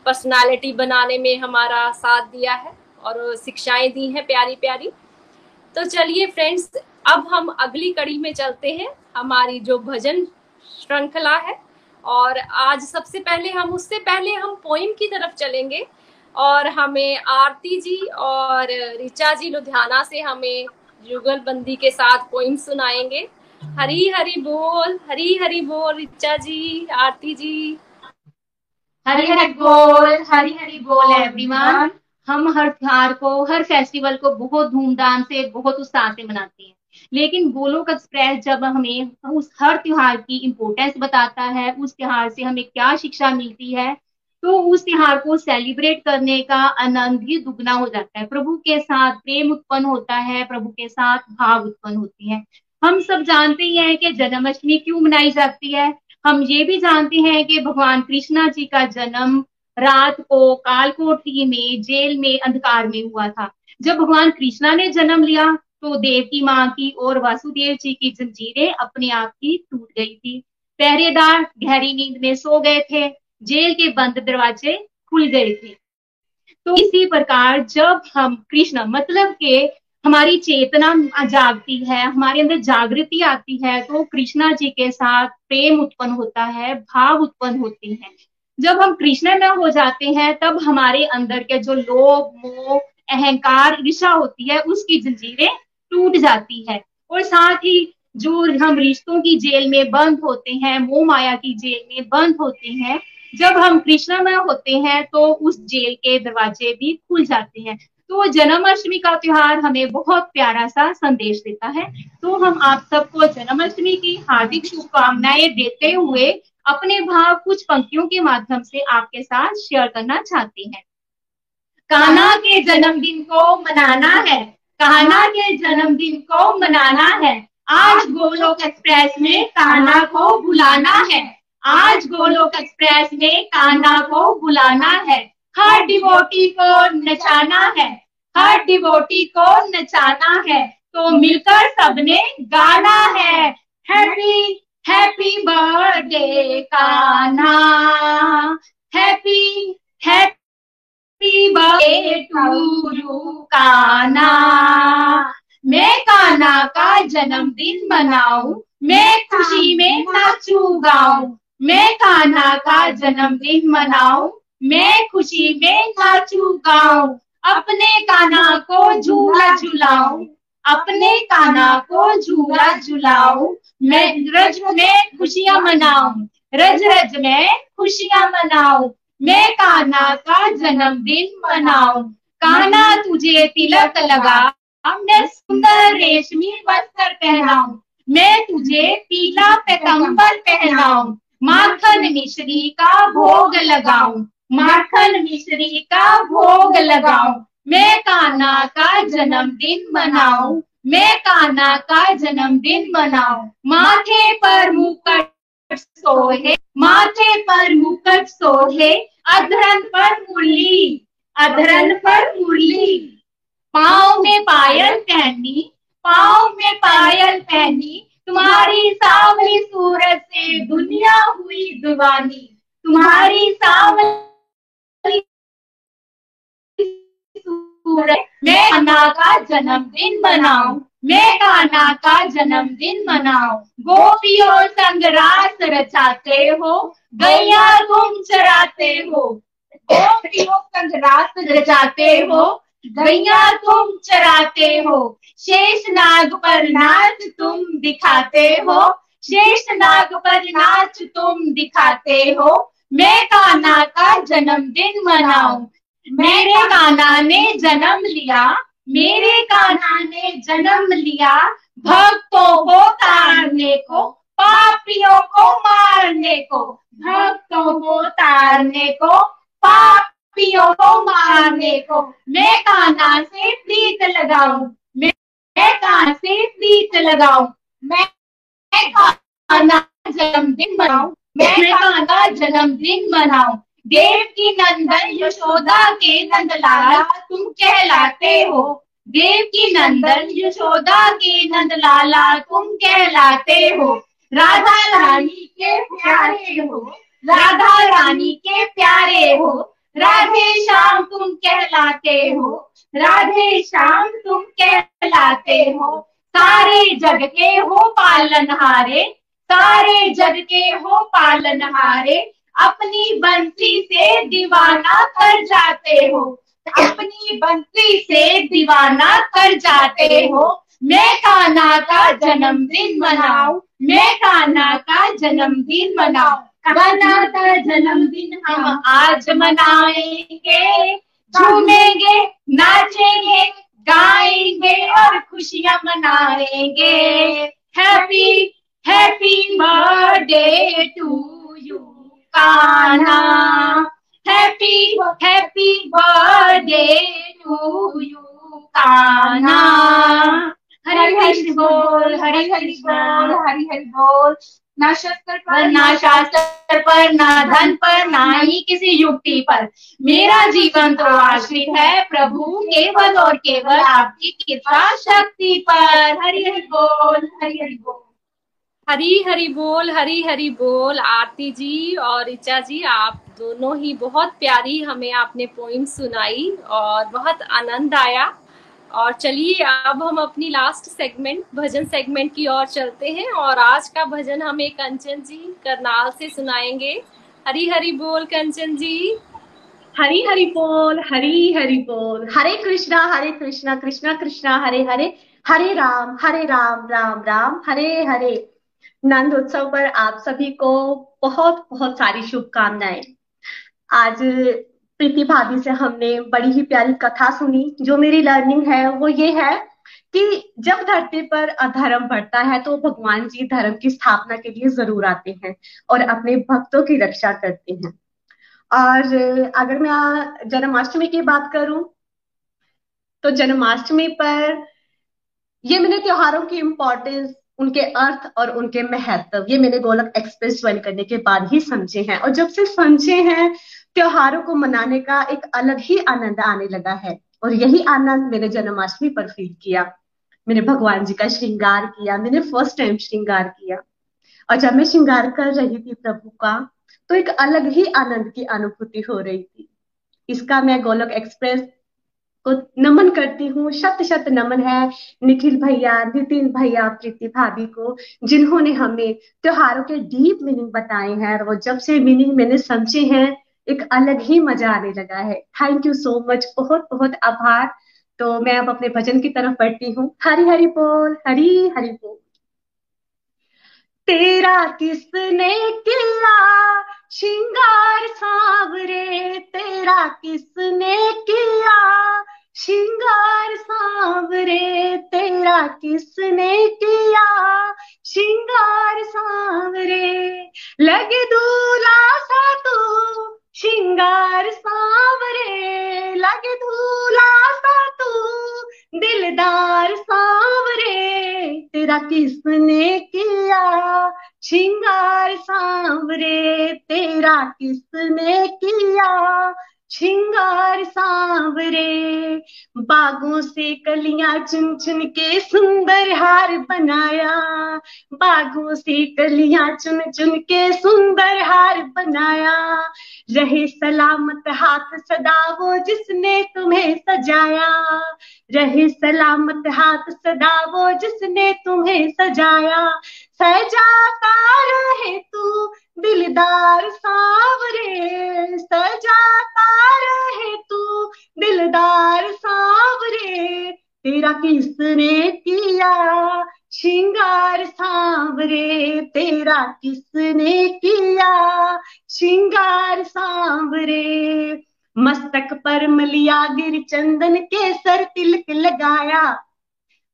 पर्सनालिटी बनाने में हमारा साथ दिया है। और शिक्षाएँ दी हैं प्यारी प्यारी। तो चलिए फ्रेंड्स अब हम अगली कड़ी में चलते हैं। हमारी जो भजन श्रृंखला है, और आज सबसे पहले हम, उससे पहले हम पोइम की तरफ़ चलेंगे। और हमें आरती जी और रिचा जी लुधियाना से हमें जुगलबंदी के साथ पोइम सुनाएँगे। हरी हरी बोल, हरी हरी बोल रिचा जी, आरती जी। हरी हरी बोल, हरी हरी बोल एवरीवन हम हर त्योहार को, हर फेस्टिवल को बहुत धूमधाम से, बहुत उत्साह से मनाते हैं। लेकिन गोलोक एक्सप्रेस जब हमें उस हर त्योहार की इम्पोर्टेंस बताता है, उस त्योहार से हमें क्या शिक्षा मिलती है तो उस त्योहार को सेलिब्रेट करने का आनंद ही दुगना हो जाता है। प्रभु के साथ प्रेम उत्पन्न होता है, प्रभु के साथ भाव उत्पन्न होती है। हम सब जानते ही हैं कि जन्माष्टमी क्यों मनाई जाती है। हम ये भी जानते हैं कि भगवान कृष्णा जी का जन्म रात को कालकोठी में, जेल में, अंधकार में हुआ था। जब भगवान कृष्णा ने जन्म लिया तो देव की माँ की और वासुदेव जी की जंजीरें अपने आप ही टूट गई थी। पहरेदार गहरी नींद में सो गए थे। जेल के बंद दरवाजे खुल गए थे। तो इसी प्रकार जब हम कृष्ण मतलब के हमारी चेतना जागती है, हमारे अंदर जागृति आती है तो कृष्णा जी के साथ प्रेम उत्पन्न होता है, भाव उत्पन्न होते हैं। जब हम कृष्ण में हो जाते हैं, तब हमारे अंदर के जो लोभ, मोह, अहंकार ईर्षा होती है, उसकी जंजीरें टूट जाती है। और साथ ही जो हम रिश्तों की जेल में बंद होते हैं, मोह माया की जेल में बंद होते हैं, जब हम कृष्णमय होते हैं तो उस जेल के दरवाजे भी खुल जाते हैं। तो जन्माष्टमी का त्योहार हमें बहुत प्यारा सा संदेश देता है। तो हम आप सबको जन्माष्टमी की हार्दिक शुभकामनाएँ देते हुए अपने भाव कुछ पंक्तियों के माध्यम से आपके साथ शेयर करना चाहते हैं। काना के जन्मदिन को मनाना है। कान्हा के जन्मदिन को मनाना है। आज गोलोक एक्सप्रेस में कान्हा को बुलाना है। आज गोलोक एक्सप्रेस में कान्हा को बुलाना है। हर डिवोटी को नचाना है। हर डिवोटी को नचाना है। तो मिलकर सबने गाना है। Happy happy birthday Kanha happy happy Kanha मैं काना का जन्मदिन मनाऊं, मैं खुशी में नाचू गाऊं। मैं काना का जन्मदिन मनाऊं, मैं खुशी में नाचू गाऊं। अपने काना को झूला झुलाऊं। अपने काना को झूला झुलाऊं, मैं रज में खुशियाँ मनाऊं, रज रज में खुशियाँ मनाऊ, मैं काना का जन्मदिन मनाऊ। काना तुझे तिलक लगा, मैं सुंदर रेशमी वस्त्र पहनाऊ, मैं तुझे पीला पैकंबर पहनाऊ, माखन मिश्री का भोग लगाऊ, माखन मिश्री का भोग लगाऊँ मैं कान्हा का जन्मदिन मनाऊं, मैं कान्हा का जन्मदिन मनाऊं। माथे पर मुकट सोहे, माथे पर मुकट सोहे, अधरन पर मुरली, अधरन पर मुरली। पाओ में पायल पहनी पाओ में पायल पहनी, तुम्हारी सावली सूरत से दुनिया हुई दीवानी। तुम्हारी सावली सूरत मैं अन्ना का जन्मदिन मनाऊं। मैं कान्हा का जन्मदिन मनाओ गोपियों संग रास रचाते हो, गैया तुम चराते हो। गोपियों संग रास रचाते हो, गैया तुम चराते हो। शेष नाग पर नाच तुम दिखाते हो। शेष नाग पर नाच तुम दिखाते हो। मैं कान्हा का जन्मदिन मनाऊं। मेरे कान्हा ने जन्म लिया, मेरे कान्हा ने जन्म लिया, भक्तों को तारने को, पापियों को मारने को, भक्तों को तारने को, पापियों को मारने को। मैं कान्हा से प्रीत लगाऊँ, मैं कान्हा से प्रीत लगाऊँ, मैं कान्हा जन्मदिन मनाऊं, मैं कान्हा जन्मदिन मनाऊं। देव की नंदन यशोदा के नंद लाला तुम कहलाते हो। देव की नंदन यशोदा के नंद लाला तुम कहलाते हो। राधा रानी के प्यारे हो। राधा रानी के प्यारे हो। राधे श्याम, तुम कहलाते हो। राधे श्याम, तुम कहलाते हो। सारे जग के हो पालनहारे। सारे जग के हो पालनहारे। अपनी बंसी से दीवाना कर जाते हो। अपनी बंसी से दीवाना कर जाते हो। मैं कान्हा का जन्मदिन मनाऊं, मैं कान्हा का जन्मदिन मनाऊं। कान्हा का जन्मदिन हम आज मनाएँगे। झूमेंगे नाचेंगे, गाएँगे और खुशियाँ मनाएँगे। Happy happy birthday to you Kanha. Happy happy birthday to you Kanha. Hari Hari बोल हरि हरि बोल हरि हरि बोल। ना शस्त्र पर ना शास्त्र पर ना धन पर ना ही किसी युक्ति पर। मेरा जीवन तो आश्रित है प्रभु केवल और केवल आपकी कृपा शक्ति पर। हरि हरि बोल हरि हरि बोल। हरी हरी बोल हरी हरी बोल। आरती जी और ऋचा जी, आप दोनों ही बहुत प्यारी हमें आपने पोइम सुनाई और बहुत आनंद आया। और चलिए, अब हम अपनी लास्ट सेगमेंट भजन सेगमेंट की ओर चलते हैं और आज का भजन हमें कंचन जी करनाल से सुनाएँगे। हरी हरी बोल कंचन जी। हरी हरि बोल हरी हरि बोल। हरे कृष्णा हरे कृष्णा कृष्णा कृष्णा, हरे हरे। हरे राम हरे राम राम राम। हरे हरे। नंद उत्सव पर आप सभी को बहुत बहुत सारी शुभकामनाएँ। आज प्रीति भाभी से हमने बड़ी ही प्यारी कथा सुनी। जो मेरी लर्निंग है, वो ये है कि जब धरती पर अधर्म बढ़ता है तो भगवान जी धर्म की स्थापना के लिए ज़रूर आते हैं और अपने भक्तों की रक्षा करते हैं। और अगर मैं जन्माष्टमी की बात करूँ तो जन्माष्टमी पर ये मैंने त्योहारों की इम्पोर्टेंस उनके अर्थ और उनके महत्व। ये मैंने गोलक एक्सप्रेस ज्वाइन करने के बाद ही समझे हैं। और जब से समझे हैं, त्योहारों को मनाने का एक अलग ही आनंद आने लगा है। और यही आनंद मैंने जन्माष्टमी पर फील किया। मैंने भगवान जी का श्रृंगार किया, मैंने फ़र्स्ट टाइम श्रृंगार किया। और जब मैं श्रृंगार कर रही थी प्रभु का तो एक अलग ही आनंद की अनुभूति हो रही थी। इसका मैं गोलक एक्सप्रेस को नमन करती हूँ। शत शत नमन है निखिल भैया, नितिन भैया, प्रीति भाभी को, जिन्होंने हमें त्योहारों के डीप मीनिंग बताए हैं और वो जब से मीनिंग मैंने समझे हैं, एक अलग ही मज़ा आने लगा है। थैंक यू सो मच बहुत बहुत आभार। तो मैं अब अपने भजन की तरफ़ बढ़ती हूँ। हरी हरी बोल। हरी हरी बोल। तेरा किसने किला? श्रृंगार सावरे, तेरा किसने किया श्रृंगार सांवरे, तेरा किसने किया श्रृंगार सांवरे, लगे दूला सा तू श्रृंगार सांवरे, लगे धूला सा तू दिलदार सांवरे, तेरा किसने किया? श्रृंगार सांवरे, तेरा किसने किया? श्रृंगार सांवरे, बागों से कलियाँ चुन चुन के सुंदर हार बनाया, बागों से कलियाँ चुन चुन के सुंदर हार बनाया। रहे सलामत हाथ सदा वो जिसने तुम्हें सजाया। रहे सलामत हाथ सदा वो जिसने तुम्हें सजाया। सजाता रहे तू, दिलदार सांवरे। सजाता रहे तू, दिलदार सांवरे। तेरा किसने किया श्रृंगार सांवरे? तेरा किसने किया श्रृंगार सांवरे? मस्तक पर मलिया गिर चंदन के सर तिलक लगाया।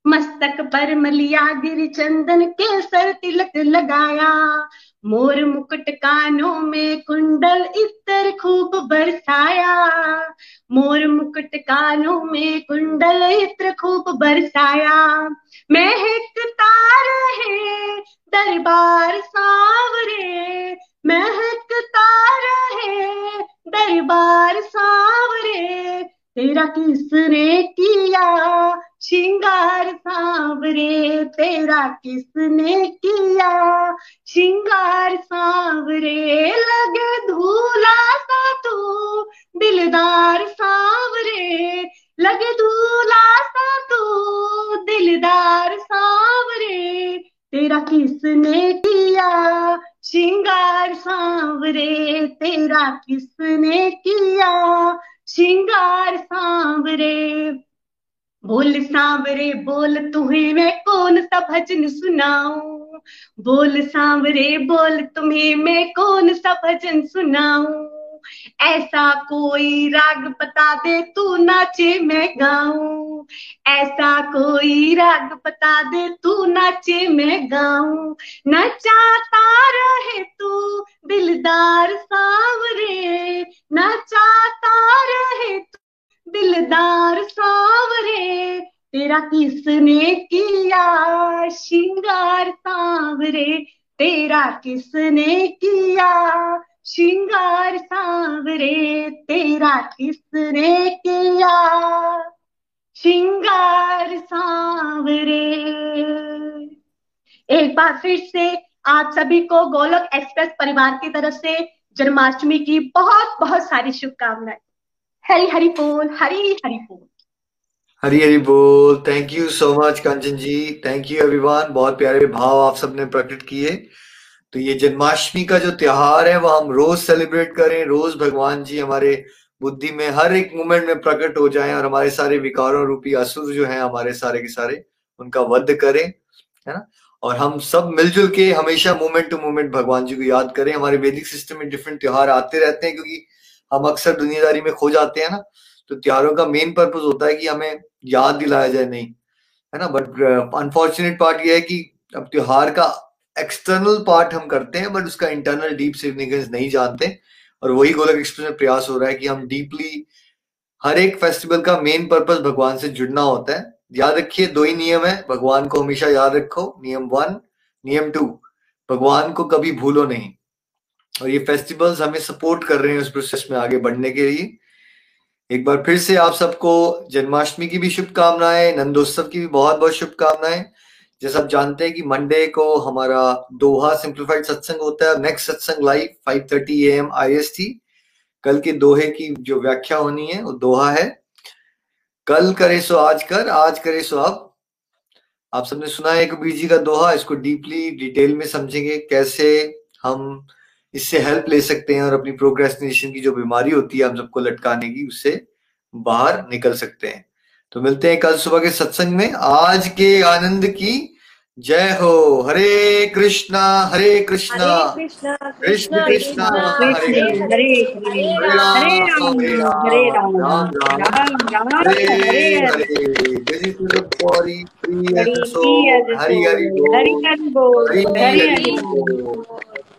मस्तक पर मलिया गिर चंदन के सर तिलक लगाया। मोर मुकुट कानों में कुंडल इतर खूब बरसाया। मोर मुकुट कानों में कुंडल इत्र खूब बरसाया। महकता रहे दरबार सांवरे। महकता है, दरबार सांवरे। तेरा किसने किया? श्रृंगार सांवरे तेरा किसने किया? श्रृंगार सांवरे लगे धूला सा तू, दिलदार सांवरे लगे धूला सा तू, दिलदार सांवरे तेरा किसने किया? श्रृंगार सांवरे तेरा किसने किया? श्रृंगार सांवरे बोल सांवरे, बोल तुम्हें मैं कौन सा भजन सुनाऊं? बोल सांवरे, बोल तुम्हें मैं कौन सा भजन सुनाऊं? ऐसा कोई राग बता दे तू नाचे मैं गाऊं। ऐसा कोई राग बता दे तू नाचे मैं गाऊं। नचाता रहे तू दिलदार सांवरे, नचाता रहे तू दिलदार सांवरे तेरा किसने किया श्रृंगार सांवरे तेरा किसने किया श्रृंगार सांवरे तेरा किसने किया श्रृंगार सांवरे एक बार फिर से आप सभी को गोलक एक्सप्रेस परिवार की तरफ़ से जन्माष्टमी की बहुत बहुत सारी शुभकामनाएँ। हरी हरी बोल हरी हरी बोल हरी हरी बोल thank you so much Kanchan ji thank you everyone बहुत प्यारे भाव आप सबने प्रकट किए। तो ये जन्माष्टमी का जो त्योहार है, वो हम रोज सेलिब्रेट करें। रोज भगवान जी हमारे बुद्धि में हर एक मोमेंट में प्रकट हो जाएँ और हमारे सारे विकारों रूपी असुर जो हैं, हमारे सारे के सारे, उनका वध करें, है ना? और हम सब मिलजुल के हमेशा मोमेंट टू मोमेंट भगवान जी को याद करें। हमारे वैदिक सिस्टम में डिफरेंट त्योहार आते रहते हैं क्योंकि हम अक्सर दुनियादारी में खो जाते हैं ना तो त्योहारों का मेन पर्पज होता है कि हमें याद दिलाया जाए नहीं, है ना? बट अनफॉर्चुनेट पार्ट ये है कि अब त्योहार का एक्सटर्नल पार्ट हम करते हैं बट उसका इंटरनल डीप सिग्निफिकेंस नहीं जानते। और वही गोलक एक्सप्रेस में प्रयास हो रहा है कि हम डीपली हर एक फेस्टिवल का मेन पर्पज भगवान से जुड़ना होता है। याद रखिए, दो ही नियम है। भगवान को हमेशा याद रखो, नियम वन नियम टू भगवान को कभी भूलो नहीं। और ये फेस्टिवल्स हमें सपोर्ट कर रहे हैं उस प्रोसेस में आगे बढ़ने के लिए। एक बार फिर से आप सबको जन्माष्टमी की भी शुभकामनाएँ, नंदोत्सव की भी बहुत बहुत शुभकामनाएँ। जैसा आप जानते हैं कि मंडे को हमारा दोहा सिंप्लीफाइड सत्संग होता है नेक्स्ट सत्संग live five thirty A M I S T कल के दोहे की जो व्याख्या होनी है, वो दोहा है। कल करे सो आज कर, आज करे सो अब। आप सबने सुना है कबीर जी का दोहा, इसको डीपली डिटेल में समझेंगे कैसे हम इससे हेल्प ले सकते हैं और अपनी प्रोग्रेसनेशन की जो बीमारी होती है हम सबको लटकाने की उससे बाहर निकल सकते हैं। तो मिलते हैं कल सुबह के सत्संग में। आज के आनंद की जय हो। हरे कृष्णा हरे कृष्णा। कृष्ण कृष्णा हरे हरे हरे राम हरे राम राम राम हरे हरे हरि हरि हरि हरि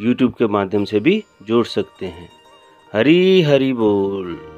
यूट्यूब के माध्यम से भी जोड़ सकते हैं। हरी हरी बोल।